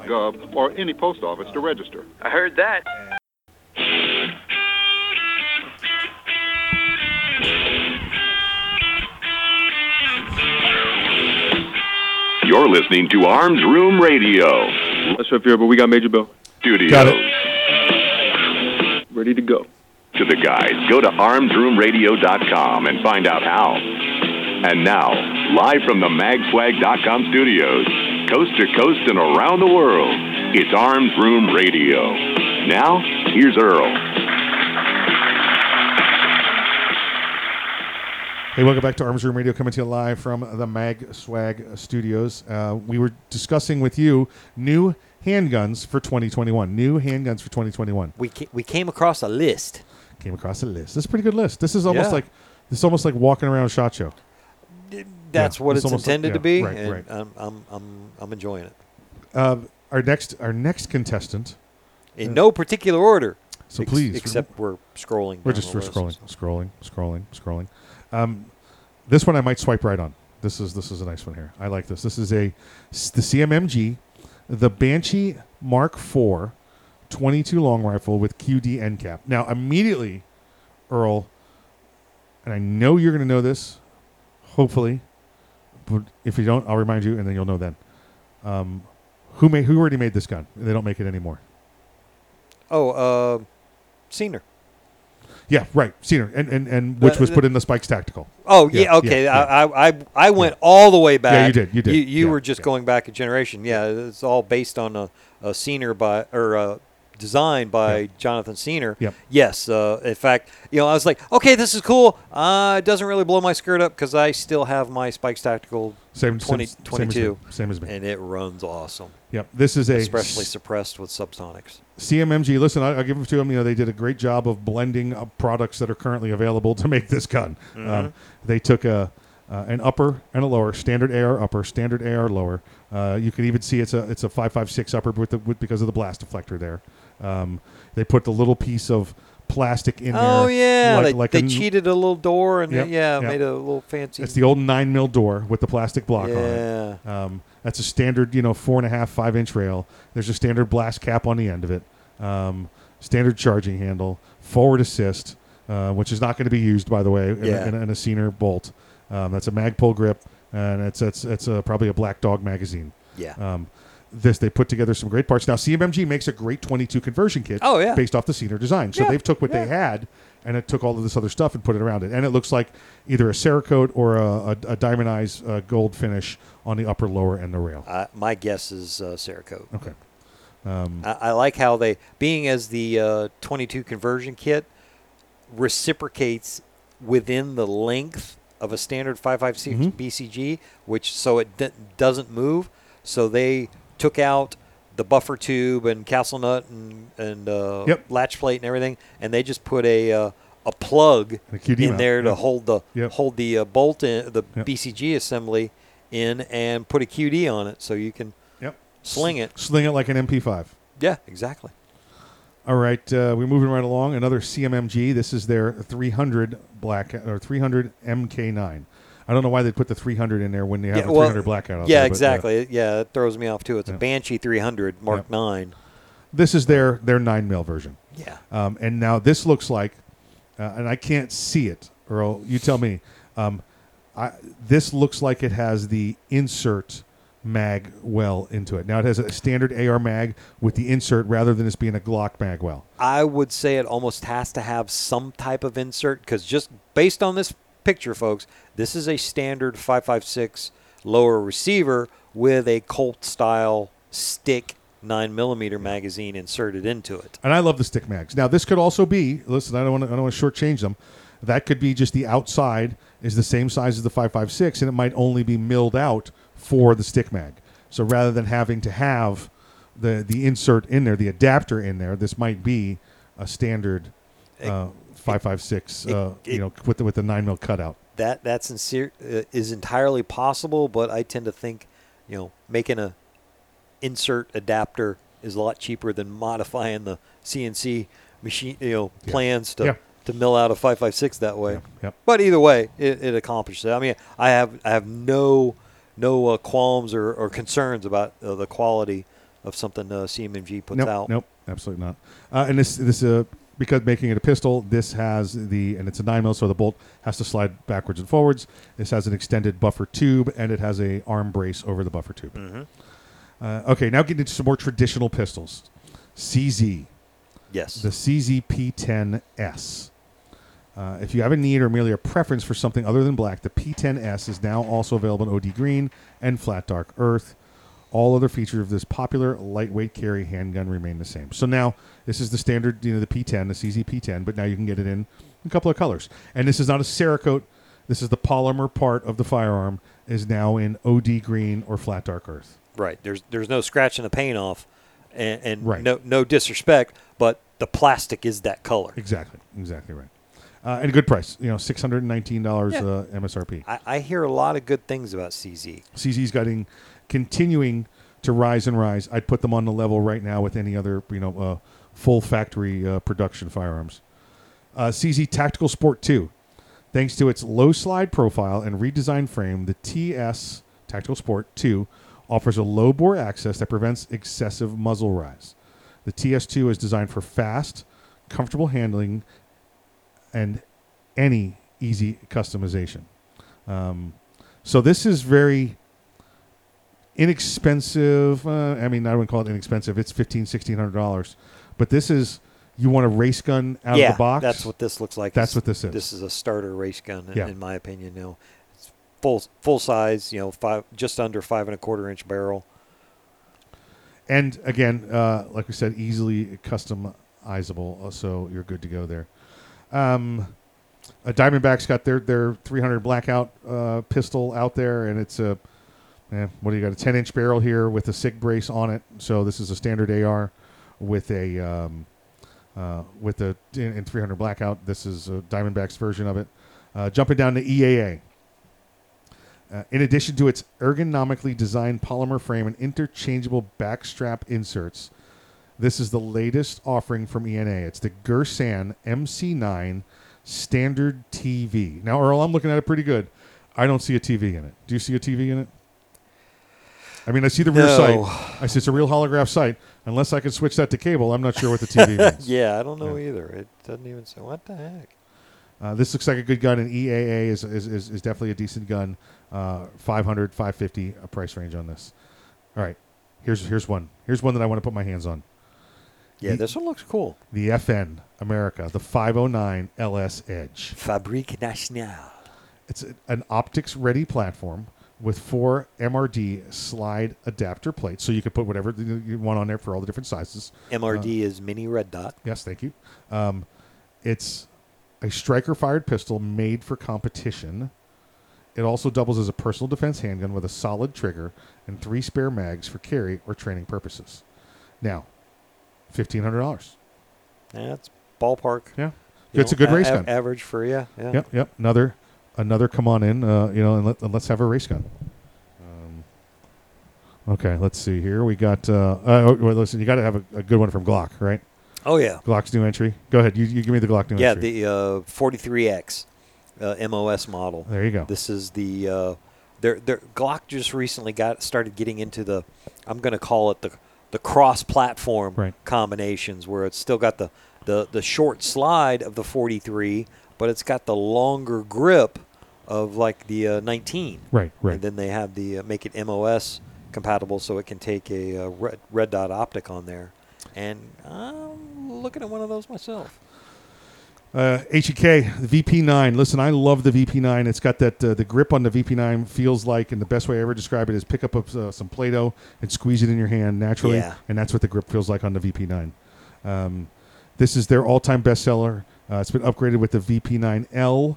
Gov uh, or any post office to register. I heard that. You're listening to Arms Room Radio. Let's up here, but we got Major Bill. Studios. Got Ready to go. To the guys, go to armsroomradio.com and find out how. And now, live from the magswag.com studios, coast to coast and around the world, it's Arms Room Radio. Now, here's Earl. Hey, welcome back to Arms Room Radio, coming to you live from the Mag Swag Studios. Uh, we were discussing with you new handguns for 2021. New handguns for 2021. We ca- we came across a list. Came across a list. This is a pretty good list. This is almost Yeah. like this is almost like walking around Shot Show. That's Yeah, what it's, almost like- intended to be, Right, and right. I'm, I'm, I'm, I'm enjoying it. Uh, our next our next contestant. In uh, no particular order. So ex- please, except we're scrolling. We're just we're list. scrolling, scrolling, scrolling, scrolling. Um, this one I might swipe right on. This is this is a nice one here. I like this. This is a the CMMG, the Banshee Mark IV, 22 long rifle with QD end cap. Now immediately, Earl, and I know you're going to know this, hopefully, but if you don't, I'll remind you, and then you'll know then. Um, who made who already made this gun? They don't make it anymore. Oh, uh, Ciener. Yeah, right. Ciener, and and, and which Uh, was put in the Spikes Tactical. Oh yeah, okay. yeah. I, I I I went all the way back. Yeah, you did, you did. You, you Yeah, were just going back a generation. Yeah, it's all based on a, a Ciener by or uh designed by Jonathan Ciener. Yep. Yes. Uh, in fact, you know, I was like, okay, this is cool. Uh, it doesn't really blow my skirt up because I still have my Spikes Tactical Same- 20, same- same as me. Same as me. and it runs awesome. Yep, this is a especially s- suppressed with subsonics. CMMG. Listen, I, I'll give it to them. You know, they did a great job of blending uh, products that are currently available to [LAUGHS] make this gun. Mhm. Um, they took a uh, an upper and a lower, standard AR upper, standard AR lower. Uh, you can even see it's a it's a five five six upper with the with, because of the blast deflector there. Um, they put the little piece of plastic in there. Oh yeah, like- they, like they a- cheated a little door and Yep, yeah, yep. made a little fancy. It's the old nine mil door with the plastic block on Yeah. it. Um, that's a standard, you know, four and a half, five inch rail. There's a standard blast cap on the end of it. Um, standard charging handle, forward assist, uh, which is not going to be used, by the way, in, Yeah. a, in, a, in a Ciener bolt. Um, that's a Magpul grip, and it's it's it's a, probably a Black Dog magazine. Yeah. Um, this they put together some great parts. Now CMMG makes a great 22 conversion kit. Oh, yeah. based off the Cedar design. So Yeah, they've took what they had and it took all of this other stuff and put it around it, and it looks like either a Cerakote or a, a, a diamondized uh, gold finish on the upper, lower, and the rail. Uh, my guess is uh, Cerakote. Okay. Um, I, I like how they, being as the uh, 22 conversion kit, reciprocates within the length of a standard 556 Mm-hmm. BCG, which so it d- doesn't move. So they took out the buffer tube and castle nut and and uh, Yep. latch plate and everything, and they just put a uh, a plug A in there to yeah. hold the Yep. hold the uh, bolt in the Yep. BCG assembly in and put a QD on it so you can Yep. sling it. Sling it like an MP5. Yeah, exactly. All right, uh, we're moving right along. Another CMMG. This is their 300 black or 300 MK9. I don't know why they put the 300 in there when they have a 300 blackout. Out yeah, there, but, exactly. yeah, it throws me off too. It's Yeah. a Banshee 300 Mark. 9. this is their their nine mil version. Yeah. Um, and now this looks like, uh, and I can't see it, Earl. You tell me. Um, I, this looks like it has the insert mag well into it. Now it has a standard AR mag with the insert rather than this being a Glock mag well. I would say it almost has to have some type of insert because just based on this picture, folks, this is a standard 556 lower receiver with a Colt style stick 9 millimeter magazine inserted into it. And I love the stick mags. Now this could also be. Listen, I don't want to. I don't want to shortchange them. That could be just the outside is the same size as the 556, and it might only be milled out for the stick mag. So rather than having to have the the insert in there, the adapter in there, this might be a standard uh, 556. Uh, you know, with the, with the nine mil cutout. That that sincere uh, is entirely possible, but I tend to think, you know, making a insert adapter is a lot cheaper than modifying the CNC machine, you know, plans to Yeah. to mill out a 556 that way. Yep. But either way, it, it accomplishes it. I mean, I have I have no no uh, qualms or, or concerns about uh, the quality of something uh, CMMG puts nope, out. Nope, absolutely not. Uh, and this this uh, because making it a pistol, this has the and it's a nine mil, so the bolt has to slide backwards and forwards. This has an extended buffer tube, and it has a arm brace over the buffer tube. Mhm. Uh, okay, now getting into some more traditional pistols. CZ. Yes. The CZ P10S. Uh, if you have a need or merely a preference for something other than black, the P10S is now also available in OD Green and Flat Dark Earth. All other features of this popular lightweight carry handgun remain the same. So now this is the standard, you know, the P10, the CZ P10, but now you can get it in a couple of colors. And this is not a Cerakote. This is the polymer part of the firearm is now in OD Green or Flat Dark Earth. Right. There's there's no scratching the paint off, and, and Right. no no disrespect, but the plastic is that color. Exactly, exactly right. Uh, and a good price, you know, six hundred and nineteen dollars Yeah. uh, MSRP. I, I hear a lot of good things about CZ. CZ's getting continuing to rise and rise. I'd put them on the level right now with any other, you know, uh, full factory uh, production firearms. Uh, CZ Tactical Sport 2. Thanks to its low slide profile and redesigned frame, the TS Tactical Sport 2 offers a low bore axis that prevents excessive muzzle rise. The TS2 is designed for fast, comfortable handling and any easy customization. Um, so this is very inexpensive. Uh, I mean, I wouldn't call it inexpensive. It's fifteen, sixteen hundred dollars. But this is you want a race gun out yeah, of the box. that's what this looks like. That's It's- what this is. This is a starter race gun, in, Yeah. in my opinion. You know, it's full full size. You know, five just under five and a quarter inch barrel. And again, uh, like we said, easily customizable. uh, So you're good to go there. Um, uh, Diamondback's got their their 300 blackout uh, pistol out there, and it's a eh, what do you got? A 10 inch barrel here with a SIG brace on it. So this is a standard AR with a um, uh, with a in, in 300 blackout. This is a Diamondback's version of it. Uh, jumping down to EAA. Uh, in addition to its ergonomically designed polymer frame and interchangeable backstrap inserts, this is the latest offering from ENA. It's the Girsan MC9 Standard TV. Now, Earl, I'm looking at it pretty good. I don't see a TV in it. Do you see a TV in it? I mean, I see the rear No. sight. I see it's a real holograph sight. Unless I can switch that to cable, I'm not sure what the TV [LAUGHS] means. yeah, I don't know either. It doesn't even say what the heck. Uh, this looks like a good gun, and EAA is, is, is, is definitely a decent gun. Uh, 500, 550, a price range on this. All right, here's here's one. Here's one that I want to put my hands on. Yeah, The- this one looks cool. The FN America, the 509 LS Edge. Fabrique Nationale. It's a- an optics ready platform with four MRD slide adapter plates, so you can put whatever you want on there for all the different sizes. MRD Uh, is mini red dot. Yes, thank you. Um, it's a striker fired pistol made for competition. It also doubles as a personal defense handgun with a solid trigger and three spare mags for carry or training purposes. Now, fifteen hundred dollars. That's ballpark. Yeah, You it's a good race a- gun. Average for yeah, yeah. Yep, yep. Another, another. Come on in, uh, you know, and, let, let's have a race gun. Um, okay, let's see here. We got. Uh, uh, well, listen, you got to have a, a good one from Glock, right? Oh, yeah. Glock's new entry. Go ahead. You, you give me the Glock new Yeah, entry. Yeah, the uh, 43X uh, MOS model. There you go. This is the uh, their their Glock just recently got started getting into the I'm going to call it the the cross platform Right. combinations where it's still got the, the the short slide of the 43 but it's got the longer grip of like the uh, 19. Right, right. And then they have the uh, make it MOS compatible so it can take a uh, red, red dot optic on there. And I'm looking at one of those myself. Uh, HEK, the VP9. Listen, I love the VP9. It's got that uh, the grip on the VP9 feels like, and the best way I ever describe it is pick up uh, some Play-Doh and squeeze it in your hand naturally, Yeah. and that's what the grip feels like on the VP9. Um, this is their all-time bestseller. Uh, it's been upgraded with the VP9L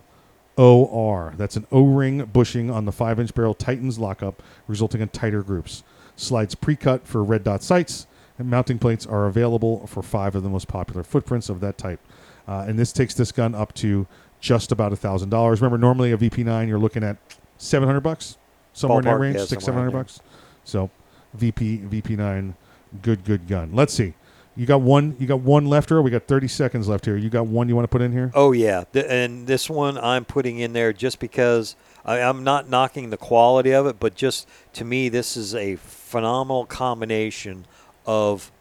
OR. That's an O-ring bushing on the five-inch barrel tightens lockup, resulting in tighter groups. Slides pre-cut for red dot sights, and mounting plates are available for five of the most popular footprints of that type. Uh, and this takes this gun up to just about a thousand dollars. Remember, normally a VP9 you're looking at seven hundred bucks, somewhere in that range, yeah, six seven hundred bucks. So, VP VP9, good good gun. Let's see. You got one. You got one left, or we got thirty seconds left here. You got one you want to put in here? Oh yeah, and this one I'm putting in there just because I, I'm not knocking the quality of it, but just to me this is a phenomenal combination of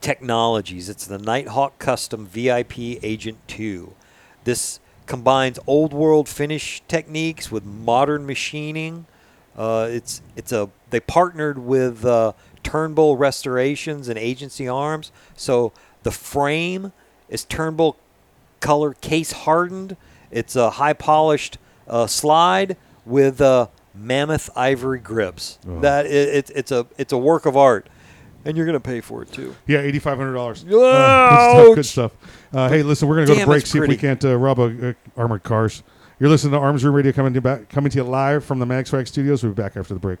technologies. It's the Nighthawk Custom VIP Agent 2. This combines old world finish techniques with modern machining. Uh, it's it's a they partnered with uh, Turnbull Restorations and Agency Arms, so the frame is Turnbull color case hardened. It's a high polished uh, slide with uh, mammoth ivory grips. Oh. That it, it, it's a it's a work of art, and you're gonna pay for it too. Yeah, eighty five hundred dollars. Ouch! good stuff. Uh, hey, listen, we're gonna go to break. See if we can't uh, rob a, uh, armored cars. You're listening to Arms Room Radio coming to back, coming to you live from the Magswag Studios. We'll be back after the break.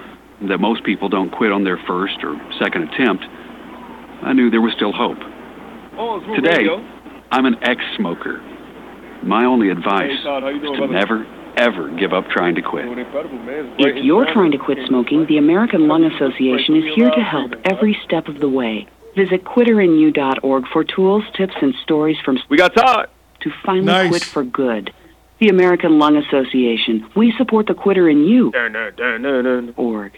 that most people don't quit on their first or second attempt, I knew there was still hope. Today, I'm an ex-smoker. My only advice Hey, Todd, how you is to brother? never, ever give up trying to quit. If you're trying to quit smoking, the American Lung Association is here to help every step of the way. Visit quitterinyou.org for tools, tips, and stories from We got Todd to finally Nice. quit for good. The American Lung Association. We support the Quitter in You. Org.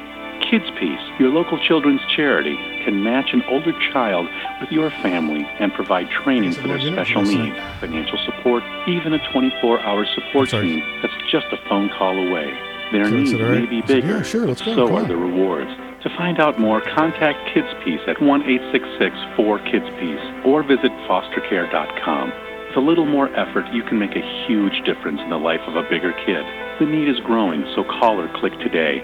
Kids Piece, your local children's charity, can match an older child with your family and provide training for their special needs, financial support, even a 24-hour support team that's just a phone call away. Their So needs "All may be bigger, "Yeah, sure, let's go, so are on." the rewards. To find out more, contact Kids Piece at 1-866-4-KIDS-PEACE or visit fostercare.com. With a little more effort, you can make a huge difference in the life of a bigger kid. The need is growing, so call or click today.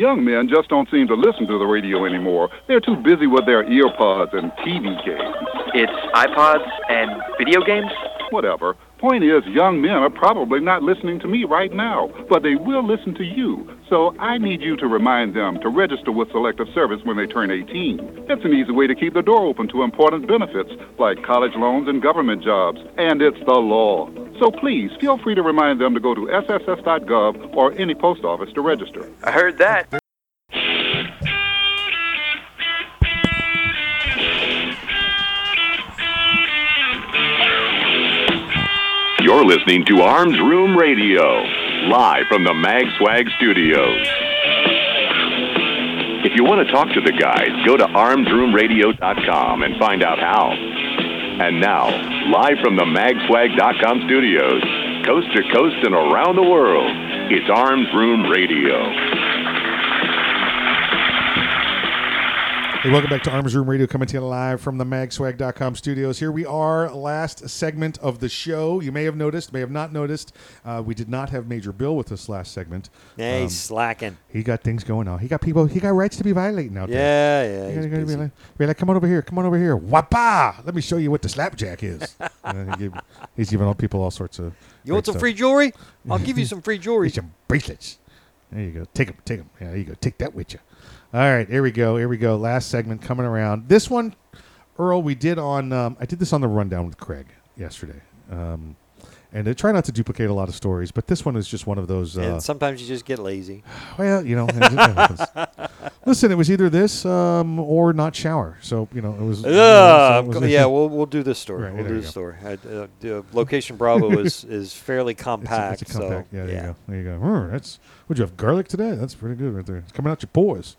Young men just don't seem to listen to the radio anymore. They're too busy with their earpods and TV games. It's iPods and video games? Whatever. Point is, young men are probably not listening to me right now, but they will listen to you. So I need you to remind them to register with Selective Service when they turn 18. It's an easy way to keep the door open to important benefits like college loans and government jobs, and it's the law. So please feel free to remind them to go to sss.gov or any post office to register. I heard that. You're listening to Arms Room Radio, live from the MagSwag studios. If you want to talk to the guys, go to armsroomradio.com and find out how. And now, live from the magswag.com studios, coast to coast and around the world, it's Arms Room Radio. Hey, welcome back to Arms Room Radio, coming to you live from the magswag.com studios. Here we are, last segment of the show. You may have noticed, may have not noticed, uh, we did not have Major Bill with us last segment. Yeah, he's slacking. He got things going on. He got people, he got rights to be violating out Yeah, there. yeah, He he's gotta- gotta be busy. like, be like, come on over here, come on over here. Wapa! Let me show you what the slapjack is. [LAUGHS] And he gave- he's giving all people all sorts of. You want great some stuff. free jewelry? I'll [LAUGHS] give you some free jewelry. Some bracelets. There you go. Take them. Take them. Yeah, there you go. Take that with you. All right. Here we go. Here we go. Last segment coming around. This one, Earl, we did on. Um, I did this on the rundown with Craig yesterday. Um, and I try not to duplicate a lot of stories, but this one is just one of those. Uh, and sometimes you just get lazy. well, you know. it- it happens. [LAUGHS] Listen, it was either this um, or not shower. So you know, it was. Uh, it was- yeah, we'll we'll do this story. Right, we'll do go. story. I, uh, the location Bravo [LAUGHS] is is fairly It's a- compact. It's a, compact. So yeah, there you go. There you go. Hmm, that's. Would you have garlic today? That's pretty good right there. It's coming out your pores.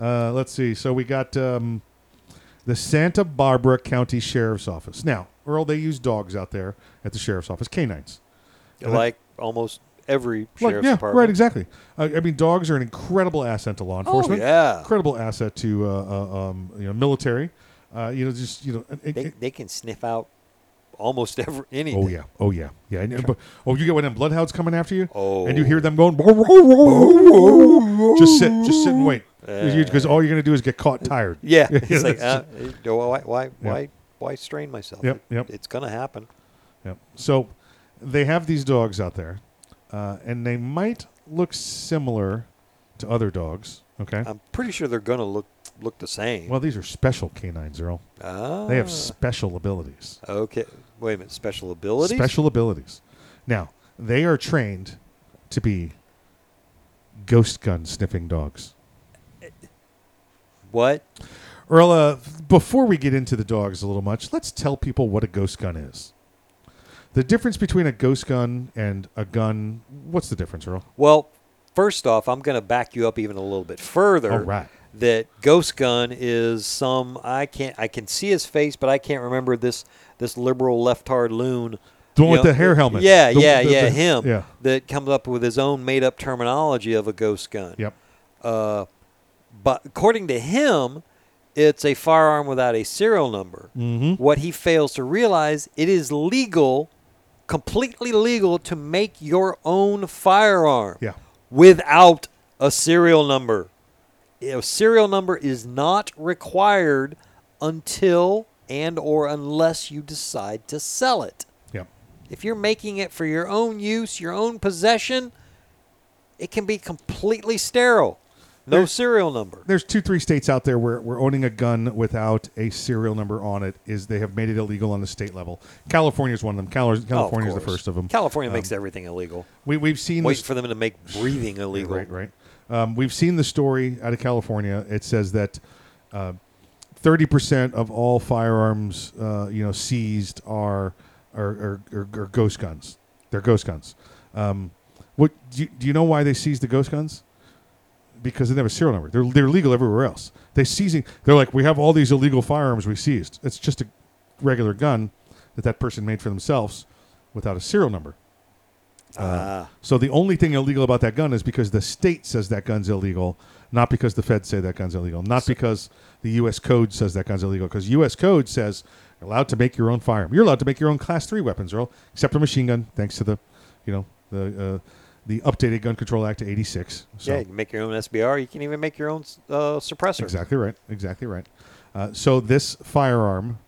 Uh, let's see. So we got um, the Santa Barbara County Sheriff's Office. Now, Earl, they use dogs out there at the sheriff's office, canines. And like almost every like, sheriff's yeah, department. right, exactly. Uh, I mean, dogs are an incredible asset to law enforcement. Oh, yeah. incredible asset to uh, uh, um, you know military. Uh, you know, just you know, it- They, it- they can sniff out almost [LAUGHS] every anything. Oh yeah, oh yeah, yeah. And, but, oh, you get one of them bloodhounds coming after you, Oh. and you hear them going, just sit, just sit and wait, because all you're gonna do is get caught tired. [LAUGHS] Yeah, [LAUGHS] it's like uh, [LAUGHS] why why why why strain myself? Yep, yep. It's gonna happen. Yep. So they have these dogs out there, uh, and they might look similar to other dogs. Okay. I'm pretty sure they're gonna look look the same. well, these are special canines, Earl. Ah. They have Ah. special abilities. Okay, wait a minute. Special abilities. Special abilities. Now they are trained to be ghost gun sniffing dogs. What? Earl, uh, before we get into the dogs a little much, let's tell people what a ghost gun is. The difference between a ghost gun and a gun, what's the difference, Earl? Well, first off, I'm going to back you up even a little bit further. All right. That Ghost Gun is some I can't I can see his face, but I can't remember this this liberal leftard loon. The one with the hair helmet. Yeah, The- yeah, the- yeah. the- him. yeah. That comes up with his own made up terminology of a ghost gun. Yep. Uh, but according to him, it's a firearm without a serial number. Mhm. What he fails to realize, it is legal, completely legal, to make your own firearm Yeah. without a serial number. A serial number is not required until and or unless you decide to sell it. Yep. If you're making it for your own use, your own possession, it can be completely sterile. No there's- serial number. There's two, three states out there where, where owning a gun without a serial number on it is they have made it illegal on the state level. California is one of them. Cali- California is the first of them. California Um, makes everything illegal. We we've seen waiting this- for them to make breathing illegal. Right, right. Um, we've seen the story out of California. It says that uh, thirty percent of all firearms, uh, you know, seized are are, are, are, are ghost guns. They're ghost guns. Um, what do you, do you know why they seized the ghost guns? Because they have a serial number. They're they're legal everywhere else. They seizing. They're like we have all these illegal firearms we seized. It's just a regular gun that that person made for themselves without a serial number. Uh, Ah. So the only thing illegal about that gun is because the state says that gun's illegal, not because the feds say that gun's illegal, not because the U.S. code says that gun's illegal. Because U.S. code says you're allowed to make your own firearm. You're allowed to make your own Class Three weapons, Earl, except a machine gun, thanks to the, you know, the uh, the updated Gun Control Act of '86. So Yeah, you can make your own SBR. You can even make your own uh, suppressor. Exactly right. Exactly right. Uh, so this firearm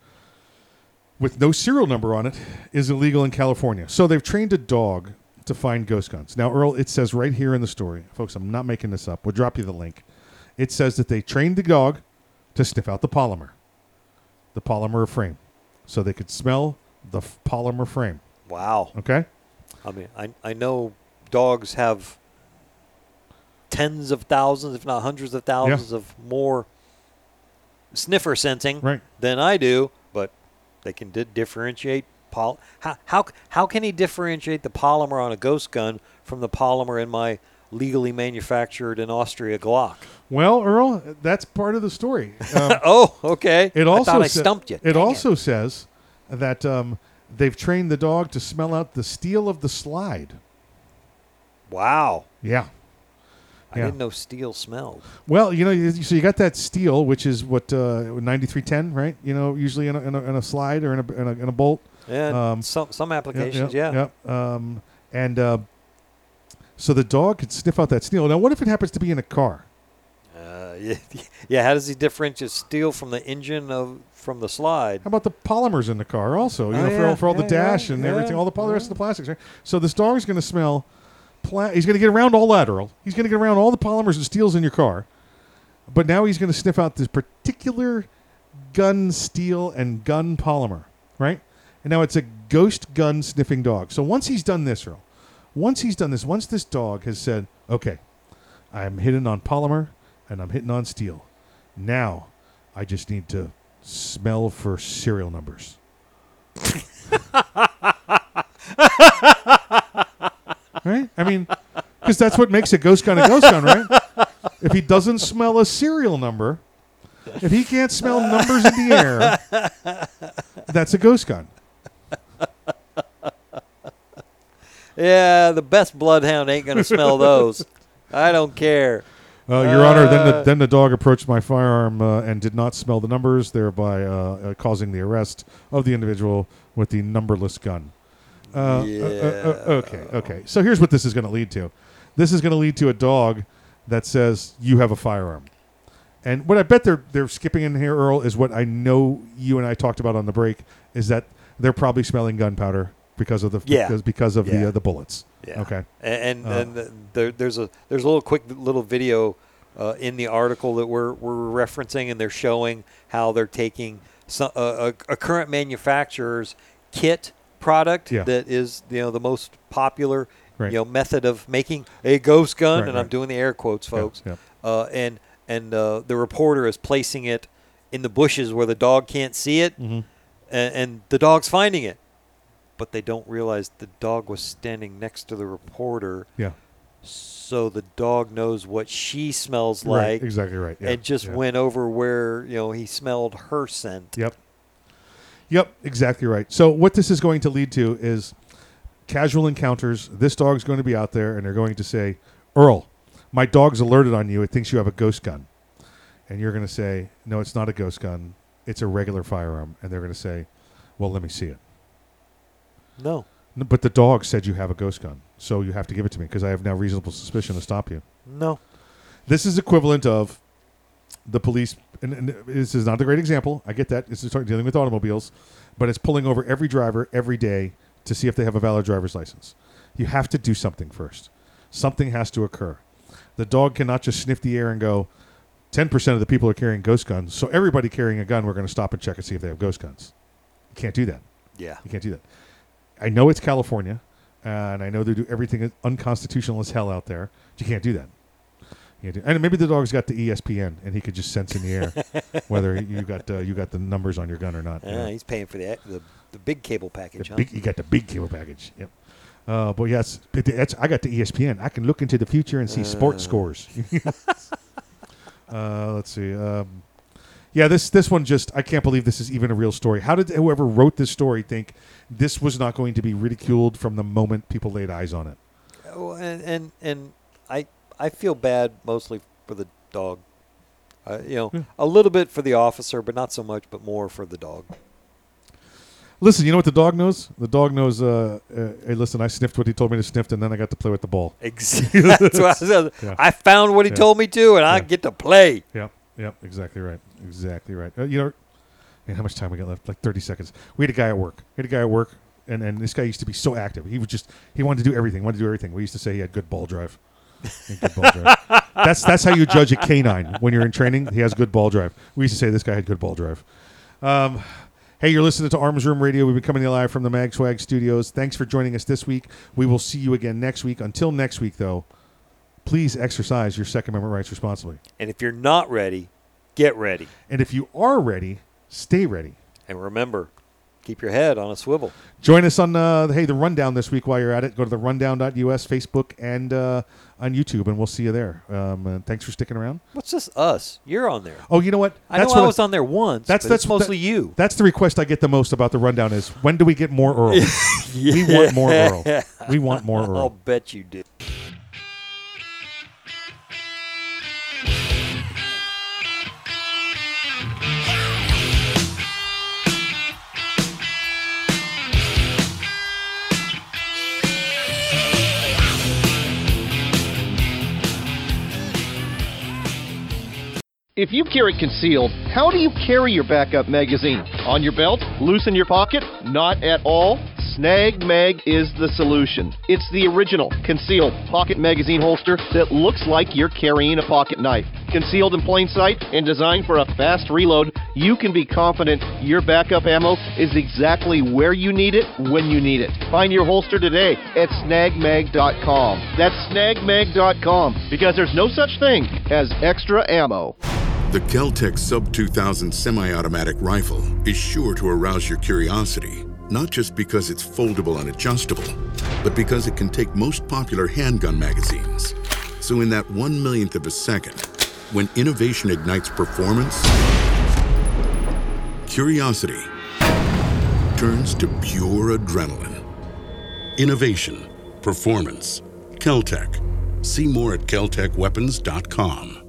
with no serial number on it is illegal in California. So they've trained a dog to find ghost guns. Now, Earl, it says right here in the story, folks, I'm not making this up. We'll drop you the link. It says that they trained the dog to sniff out the polymer, the polymer frame, so they could smell the f- polymer frame. Wow. Okay. I mean, I I know dogs have tens of thousands, if not hundreds of thousands, of more sniffer sensing Right. than I do, but they can di- differentiate. Pol- how, how how can he differentiate the polymer on a ghost gun from the polymer in my legally manufactured in Austria Glock? Well, Earl, that's part of the story. [LAUGHS] Um, oh, okay. It I also thought I sa- stumped you. It Dang also says that um, they've trained the dog to smell out the steel of the slide. Wow. Yeah. I Yeah. didn't know steel smelled. Well, you know, so you got that steel, which is what uh, ninety three ten, right? You know, usually in a, in a, in a slide or in a, in a, in a bolt. Yeah, some some applications, yeah. yeah. Um, and uh, so the dog could sniff out that steel. Now, what if it happens to be in a car? Uh, [LAUGHS] yeah, yeah. How does he differentiate steel from the engine of from the slide? How about the polymers in the car also? You Oh, know, for, yeah, all, for all the dash yeah, and yeah, everything, all the, all the rest of the plastics, right? So this dog's going to smell. Pla- he's going to get around all lateral. He's going to get around all the polymers and steels in your car. But now he's going to sniff out this particular gun steel and gun polymer, right? And now it's a ghost gun sniffing dog. So once he's done this, Earl, once he's done this, once this dog has said, okay, I'm hitting on polymer and I'm hitting on steel. Now I just need to smell for serial numbers. [LAUGHS] right? I mean, because that's what makes a ghost gun a ghost gun, right? If he doesn't smell a serial number, if he can't smell numbers in the air, that's a ghost gun. Yeah, the best bloodhound ain't gonna smell those. I don't care. Uh, Your Honor, then the, Uh, then the dog approached my firearm uh, and did not smell the numbers, thereby uh, uh, causing the arrest of the individual with the numberless gun. Uh, uh, uh, uh, okay, okay. So here's what this is going to lead to. This is going to lead to a dog that says you have a firearm. And what I bet they're they're skipping in here, Earl, is what I know you and I talked about on the break is that they're probably smelling gunpowder because of the Yeah. because because of Yeah. the uh, the bullets. Yeah. Okay. And and, and there, there's a there's a little quick little video uh, in the article that we're we're referencing, and they're showing how they're taking some, uh, a, a current manufacturer's kit product Yeah. that is you know the most popular Right. you know method of making a ghost gun, Right, and I'm doing the air quotes, folks. yeah. Uh, and and uh, the reporter is placing it in the bushes where the dog can't see it, Mhm. and, and the dog's finding it but they don't realize the dog was standing next to the reporter. Yeah. So the dog knows what she smells Right, like. exactly right, yeah, And just yeah. went over where, you know, he smelled her scent. Yep. Yep, exactly right. So what this is going to lead to is casual encounters. This dog's going to be out there and they're going to say, "Earl, my dog's alerted on you. It thinks you have a ghost gun." And you're going to say, "No, it's not a ghost gun. It's a regular firearm." And they're going to say, "Well, let me see it." No. N- But the dog said you have a ghost gun, so you have to give it to me because I have now reasonable suspicion to stop you. No. This is equivalent of the police. And, and this is not a great example. I get that. This is dealing with automobiles, but it's pulling over every driver every day to see if they have a valid driver's license. You have to do something first. Something has to occur. The dog cannot just sniff the air and go, 10% of the people are carrying ghost guns. So everybody carrying a gun, we're going to stop and check and see if they have ghost guns. You can't do that. Yeah. You can't do that. I know it's California, and I know they do everything unconstitutional as hell out there. But you can't do that. Can't and maybe the dog's got the ESPN, and he could just sense in the air [LAUGHS] whether you got uh, you got the numbers on your gun or not. Yeah, he's paying for the the, the big cable package. The huh? big, you got the big cable package. Yep. Uh, but yes, I got the ESPN. I can look into the future and see sports Uh. scores. [LAUGHS] uh, let's see. Um, yeah, this this one just I can't believe this is even a real story. How did whoever wrote this story think this was not going to be ridiculed from the moment people laid eyes on it? Oh, and and and I feel bad mostly for the dog. Uh, you know, Yeah. a little bit for the officer, but not so much, but more for the dog. Listen, you know what the dog knows? The dog knows. Uh, uh, hey, listen, I sniffed what he told me to sniff, and then I got to play with the ball. [LAUGHS] Exactly. I. [LAUGHS] Yeah. I found what he Yeah. told me to, and I get to play. Yep, yep, exactly right, exactly right. Uh, you know, man, how much time we got left? Like thirty seconds. We had a guy at work. We had a guy at work, and and this guy used to be so active. He was just he wanted to do everything. Wanted to do everything. We used to say he had good ball drive. He had good ball drive. That's that's how you judge a canine when you're in training. He has good ball drive. We used to say this guy had good ball drive. Um, hey, you're listening to Arms Room Radio. We've been coming to you live from the Mag Swag Studios. Thanks for joining us this week. We will see you again next week. Until next week, though, please exercise your Second Amendment rights responsibly. And if you're not ready, get ready. And if you are ready, stay ready. And remember, keep your head on a swivel. Join us on uh, hey the rundown this week while you're at it. Go to the rundown.us, Facebook, and uh, on YouTube, and we'll see you there. Um, thanks for sticking around. What's this? Us? You're on there. Oh, you know what? I know what I was on there once. That's that's it's mostly that- you. That's the request I get the most about the rundown is when do we get more Earl? [LAUGHS] We want more Earl. We want more [LAUGHS] Earl. I'll bet you do. If you carry concealed, how do you carry your backup magazine? On your belt? Loose in your pocket? Not at all? Snag Mag is the solution. It's the original concealed pocket magazine holster that looks like you're carrying a pocket knife. Concealed in plain sight and designed for a fast reload, you can be confident your backup ammo is exactly where you need it when you need it. Find your holster today at snagmag.com. That's snagmag.com because there's no such thing as extra ammo. The Kel-Tec Sub 2000 semi automatic rifle is sure to arouse your curiosity, not just because it's foldable and adjustable, but because it can take most popular handgun magazines. So, in that one millionth of a second, when innovation ignites performance, curiosity turns to pure adrenaline. Innovation, performance, Kel-Tec. See more at keltecweapons.com.